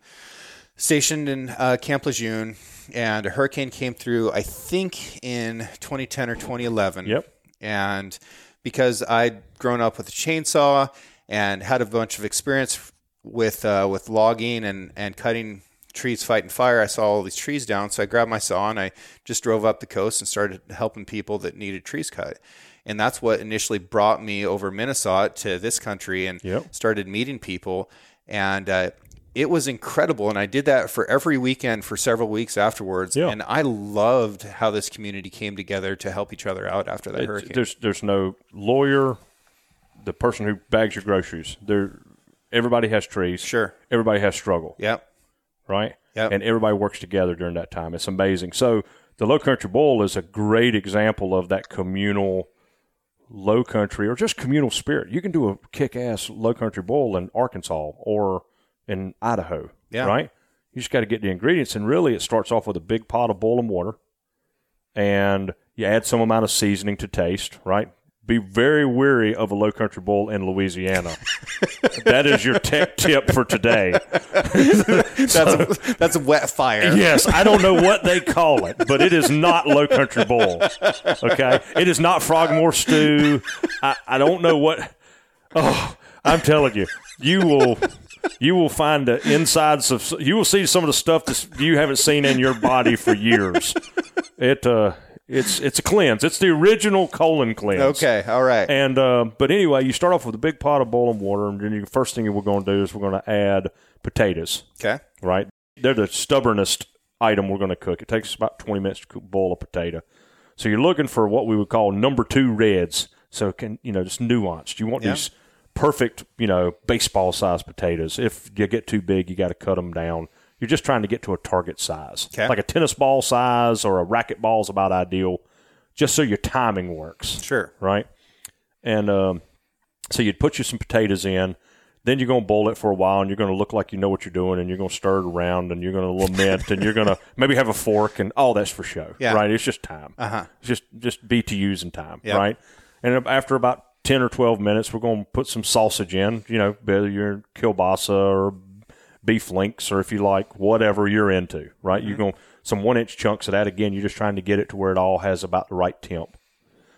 stationed in uh, Camp Lejeune, and a hurricane came through. I think in 2010 or 2011. Yep. And because I'd grown up with a chainsaw and had a bunch of experience with uh, with logging and and cutting trees fighting fire, I saw all these trees down. So I grabbed my saw and I just drove up the coast and started helping people that needed trees cut. And that's what initially brought me over Minnesota to this country and Yep. started meeting people. And uh, it was incredible. And I did that for every weekend for several weeks afterwards. Yeah. And I loved how this community came together to help each other out after that It- hurricane. there's there's no lawyer, the person who bags your groceries. There, everybody has trees. Sure. Everybody has struggle. Yep. Right? Yep. And everybody works together during that time. It's amazing. So the Low Country Boil is a great example of that communal low country or just communal spirit. You can do a kick ass low country boil in Arkansas or in Idaho. Yeah. Right? You just got to get the ingredients and really it starts off with a big pot of boiling water and you add some amount of seasoning to taste, right? Be very weary of a low country boil in Louisiana. that is your tech tip for today. <laughs> That's a, that's a wet fire. Yes, I don't know what they call it, but it is not Low Country Boil. Okay, it is not Frogmore stew. I, I don't know what. Oh, I'm telling you, you will. You will find the insides of. You will see some of the stuff that you haven't seen in your body for years. It uh, it's it's a cleanse. It's the original colon cleanse. Okay. All right. And uh, but anyway, you start off with a big pot of boiling water, and then the first thing we're going to do is we're going to add potatoes okay. right? They're the stubbornest item we're going to cook. It takes about 20 minutes to cook, boil a potato. So you're looking for what we would call number two reds. So can you know just nuanced. You want Yeah. these perfect you know baseball sized potatoes. If you get too big, you got to cut them down. You're just trying to get to a target size, Okay. like a tennis ball size or a racket ball is about ideal, just so your timing works Sure. right? And um, so you'd put you some potatoes in. Then you're going to boil it for a while, and you're going to look like you know what you're doing, and you're going to stir it around, and you're going to lament, and you're going <laughs> to maybe have a fork, and all that's for show, Yeah. right? It's just time. Uh-huh. It's just just BTUs and time, Yep. right? And after about ten or twelve minutes, we're going to put some sausage in. You know, whether you're kielbasa or beef links, or if you like whatever you're into, right? Mm-hmm. You're going some one inch chunks of that. Again, you're just trying to get it to where it all has about the right temp.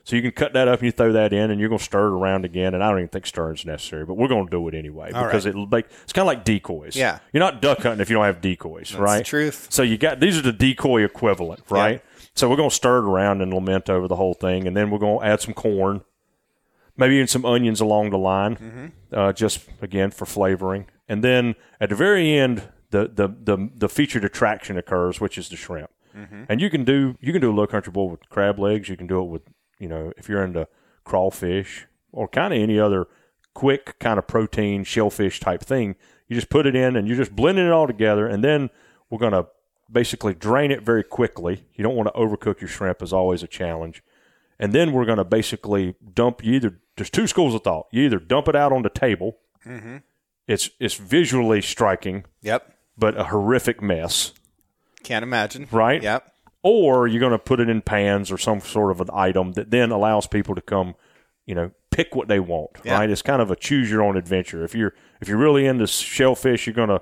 So you can cut that up and you throw that in, and you're going to stir it around again. And I don't even think stirring is necessary, but we're going to do it anyway All because right. it'll make it's kind of like decoys. Yeah. you're not duck hunting if you don't have decoys, right? the truth. So you got these are the decoy equivalent, right? So we're going to stir it around and lament over the whole thing, and then we're going to add some corn, maybe even some onions along the line, Mm-hmm. uh, just again for flavoring. And then at the very end, the the the, the featured attraction occurs, which is the shrimp. Mm-hmm. And you can do you can do a low country boil with crab legs. You can do it with you know if you're into crawfish or kind of any other quick kind of protein shellfish type thing. You just put it in and you're just blending it all together, and then we're gonna basically drain it very quickly. You don't want to overcook your shrimp, is always a challenge. And then we're gonna basically dump you either. There's two schools of thought. You either dump it out on the table. It's it's visually striking, Yep. but a horrific mess Can't imagine. Right? Yep. or you're going to put it in pans or some sort of an item that then allows people to come, you know, pick what they want. Yeah. Right? It's kind of a choose your own adventure. If you're if you're really into shellfish, you're going to,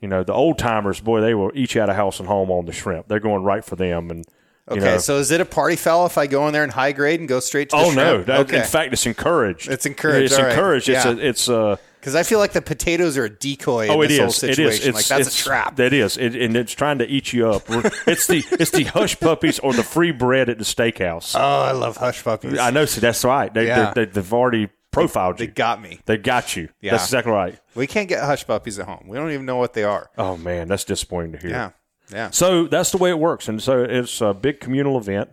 you know, the old timers, boy, they will each out of house and home on the shrimp. They're going right for them, and you Okay. know, So is it a party foul if I go in there and high grade and go straight to the oh no, that, okay. in fact, it's encouraged. It's encouraged, It's all right. encouraged. It's Yeah. a, it's uh Because I feel like the potatoes are a decoy Oh, in it this whole is. situation. It is. It's, like that's it's- a trap. That is, it, and it's trying to eat you up. It's the it's the hush puppies or the free bread at the steakhouse. oh, I love hush puppies. I know. See, that's right. They, Yeah. they, have already profiled They you. They got me. They got you. Yeah. That's exactly right. We can't get hush puppies at home. We don't even know what they are. Oh man, that's disappointing to hear. Yeah. Yeah. So that's the way it works, and so it's a big communal event.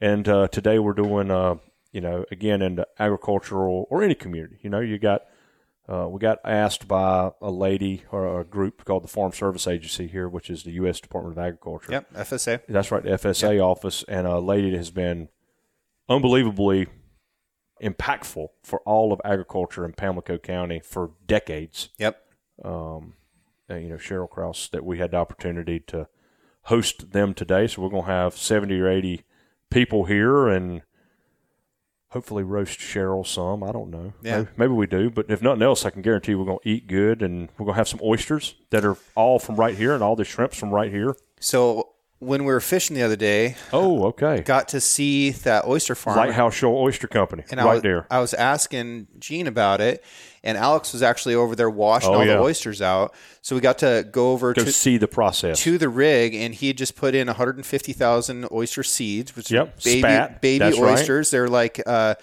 And uh, today we're doing, uh, you know, again in the agricultural or any community. You know, you got uh, we got asked by a lady or a group called the Farm Service Agency here, which is the U.S. Department of Agriculture. Yep. FSA. That's right, the FSA office, and a lady that has been unbelievably impactful for all of agriculture in Pamlico County for decades. Yep. Um, uh, you know, Cheryl Kraus, that we had the opportunity to host them today. So we're going to have 70 or 80 people here and hopefully roast Cheryl some. I don't know. Yeah. Maybe, maybe we do, but if nothing else, I can guarantee we're going to eat good and we're going to have some oysters that are all from right here and all the shrimps from right here. So when we were fishing the other day, Oh, okay. got to see that oyster farm. Lighthouse Shoal Oyster Company, and I right was, there. I was asking Gene about it, and Alex was actually over there washing Oh, all yeah. the oysters out. So we got to go over Go to, see the process. to the rig, and he had just put in 150,000 oyster seeds, which Yep, are baby spat. baby That's right. oysters. They're like uh,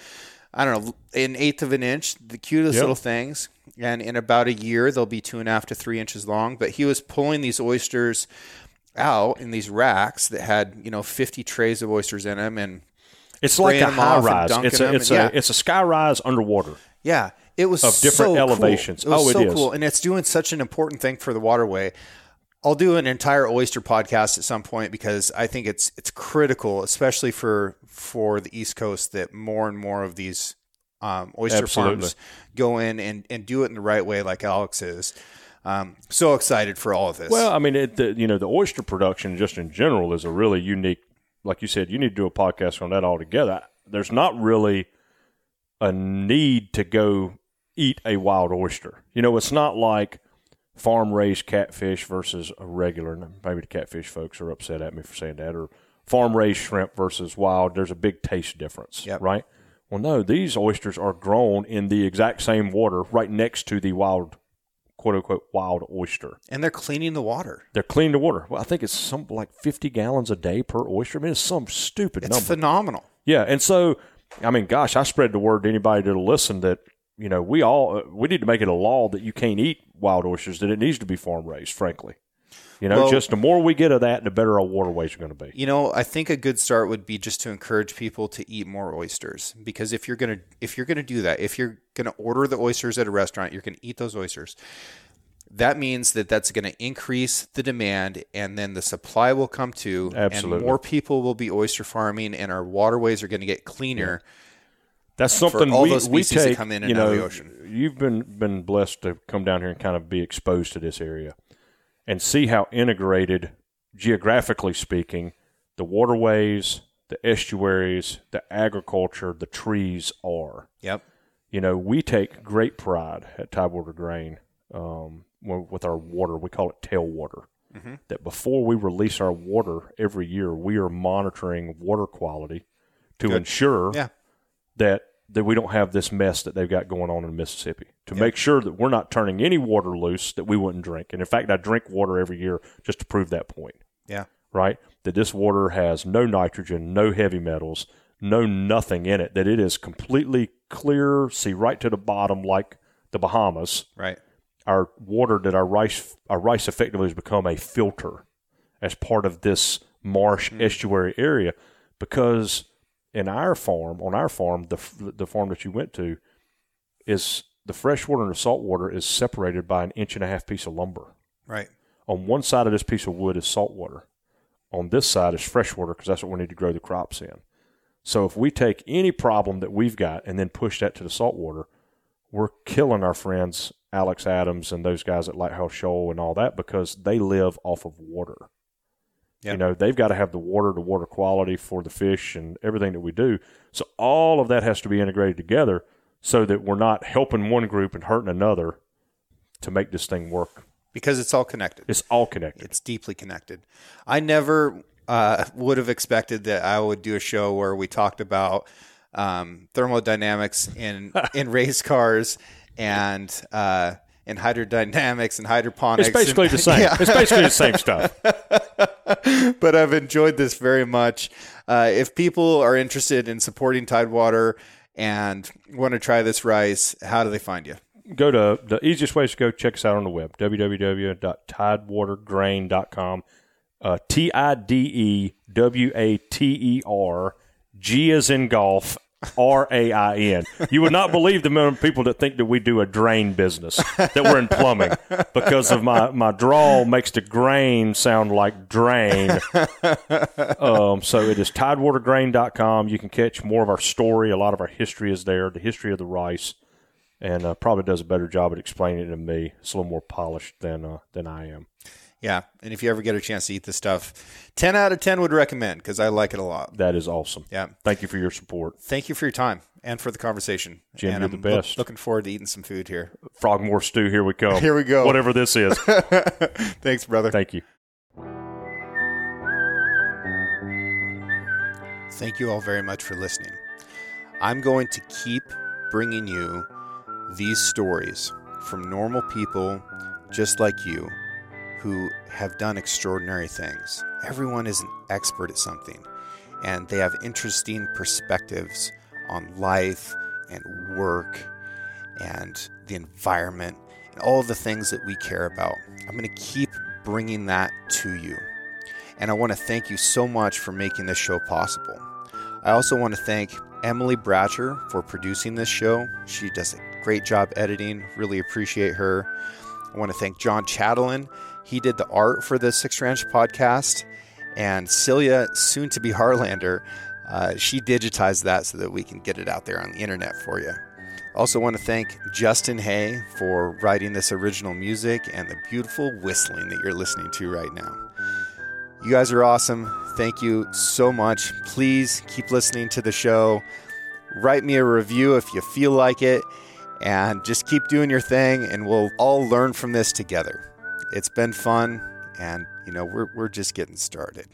I don't know, an eighth of an inch, the cutest Yep. little things. And in about a year, they'll be two and a half to three inches long. But he was pulling these oysters out in these racks that had, you know, 50 trays of oysters in them. And It's like a high rise. It's a it's and- a yeah. it's a sky rise underwater. yeah, it was Of different so cool. elevations. It was Oh, it so is. cool. And it's doing such an important thing for the waterway. I'll do an entire oyster podcast at some point because I think it's it's critical, especially for for the East Coast, that more and more of these um, oyster Absolutely. farms go in and, and do it in the right way, like Alex is. Um, so excited for all of this. Well, I mean, it, the, you know, the oyster production just in general is a really unique. Like you said, you need to do a podcast on that altogether. There's not really a need to go eat a wild oyster. You know, it's not like farm raised catfish versus a regular. Maybe the catfish folks are upset at me for saying that, or farm raised shrimp versus wild. There's a big taste difference, Yep. right? Well, no, these oysters are grown in the exact same water right next to the wild, quote unquote, wild oyster. and they're cleaning the water. They're cleaning the water. Well, I think it's some like 50 gallons a day per oyster. I mean, it's some stupid It's number. phenomenal. yeah, and so I mean, gosh, I spread the word to anybody that'll listen that you know we all uh, we need to make it a law that you can't eat wild oysters. That it needs to be farm raised. Frankly, you know, Well- just the more we get of that, the better our waterways are going to be. You know, I think a good start would be just to encourage people to eat more oysters because if you're gonna if you're gonna do that, if you're gonna order the oysters at a restaurant, you're gonna eat those oysters. That means that that's going to increase the demand, and then the supply will come too, Absolutely. and more people will be oyster farming, and our waterways are going to get cleaner. That's something all we, those we take. come in and you out know, of the ocean. You've been been blessed to come down here and kind of be exposed to this area, and see how integrated, geographically speaking, the waterways, the estuaries, the agriculture, the trees are. Yep. You know, we take great pride at Tidewater Grain um, with our water. We call it tailwater. Mm-hmm. That before we release our water every year, we are monitoring water quality to Good. ensure Yeah. That that we don't have this mess that they've got going on in Mississippi. To make sure that we're not turning any water loose that we wouldn't drink. And in fact, I drink water every year just to prove that point. Yeah. Right? That this water has no nitrogen, no heavy metals, no nothing in it. That it is completely clear, see right to the bottom, like the Bahamas. Right. Our water that our rice our rice effectively has become a filter as part of this marsh hmm. estuary area because in our farm on our farm the the farm that you went to is the fresh water and the salt water is separated by an inch and a half piece of lumber. Right. on one side of this piece of wood is salt water. On this side is fresh water because that's what we need to grow the crops in. So if we take any problem that we've got and then push that to the salt water we're killing our friends alex adams and those guys at lighthouse shoal and all that because they live off of water you know they've got to have the water to water quality for the fish and everything that we do so all of that has to be integrated together so that we're not helping one group and hurting another to make this thing work Because it's all connected. it's all connected It's deeply connected. I never uh, would have expected that I would do a show where we talked about um, thermodynamics in <laughs> in race cars and uh, and hydrodynamics and hydroponics. it's basically and- the same <laughs> Yeah. it's basically the same stuff <laughs> <laughs> but I've enjoyed this very much. Uh, if people are interested in supporting Tidewater and want to try this rice, how do they find you? go to the easiest way is to go check us out on the web www.tidewatergrain.com uh, t-i-d-e-w-a-t-e-r g is in golf r-a-i-n you would not believe the amount of people that think that we do a drain business that we're in plumbing because of my my drawl makes the grain sound like drain um, so it is tidewatergrain.com you can catch more of our story a lot of our history is there the history of the rice and uh, probably does a better job at explaining it than me. It's a little more polished than uh, than I am. Yeah, and if you ever get a chance to eat this stuff, ten out of ten would recommend because I like it a lot. That is awesome. Yeah. Thank you for your support. Thank you for your time and for the conversation. Jim, and you're I'm the best. looking forward to eating some food here. Frogmore stew, here we come. <laughs> Here we go. Whatever this is. <laughs> Thanks, brother. Thank you. Thank you all very much for listening. I'm going to keep bringing you these stories from normal people just like you who have done extraordinary things. Everyone is an expert at something, and they have interesting perspectives on life and work and the environment and all the things that we care about. I'm going to keep bringing that to you. And I want to thank you so much for making this show possible. I also want to thank Emily Bratcher for producing this show. She does a great job editing. Really appreciate her. I want to thank John Chatelain. He did the art for the Six Ranch podcast. And Celia, soon to be Harlander, uh, she digitized that so that we can get it out there on the internet for you. Also, want to thank Justin Hay for writing this original music and the beautiful whistling that you're listening to right now. You guys are awesome. Thank you so much. Please keep listening to the show. Write me a review if you feel like it, and just keep doing your thing, and we'll all learn from this together. It's been fun, and you know, we're, we're just getting started.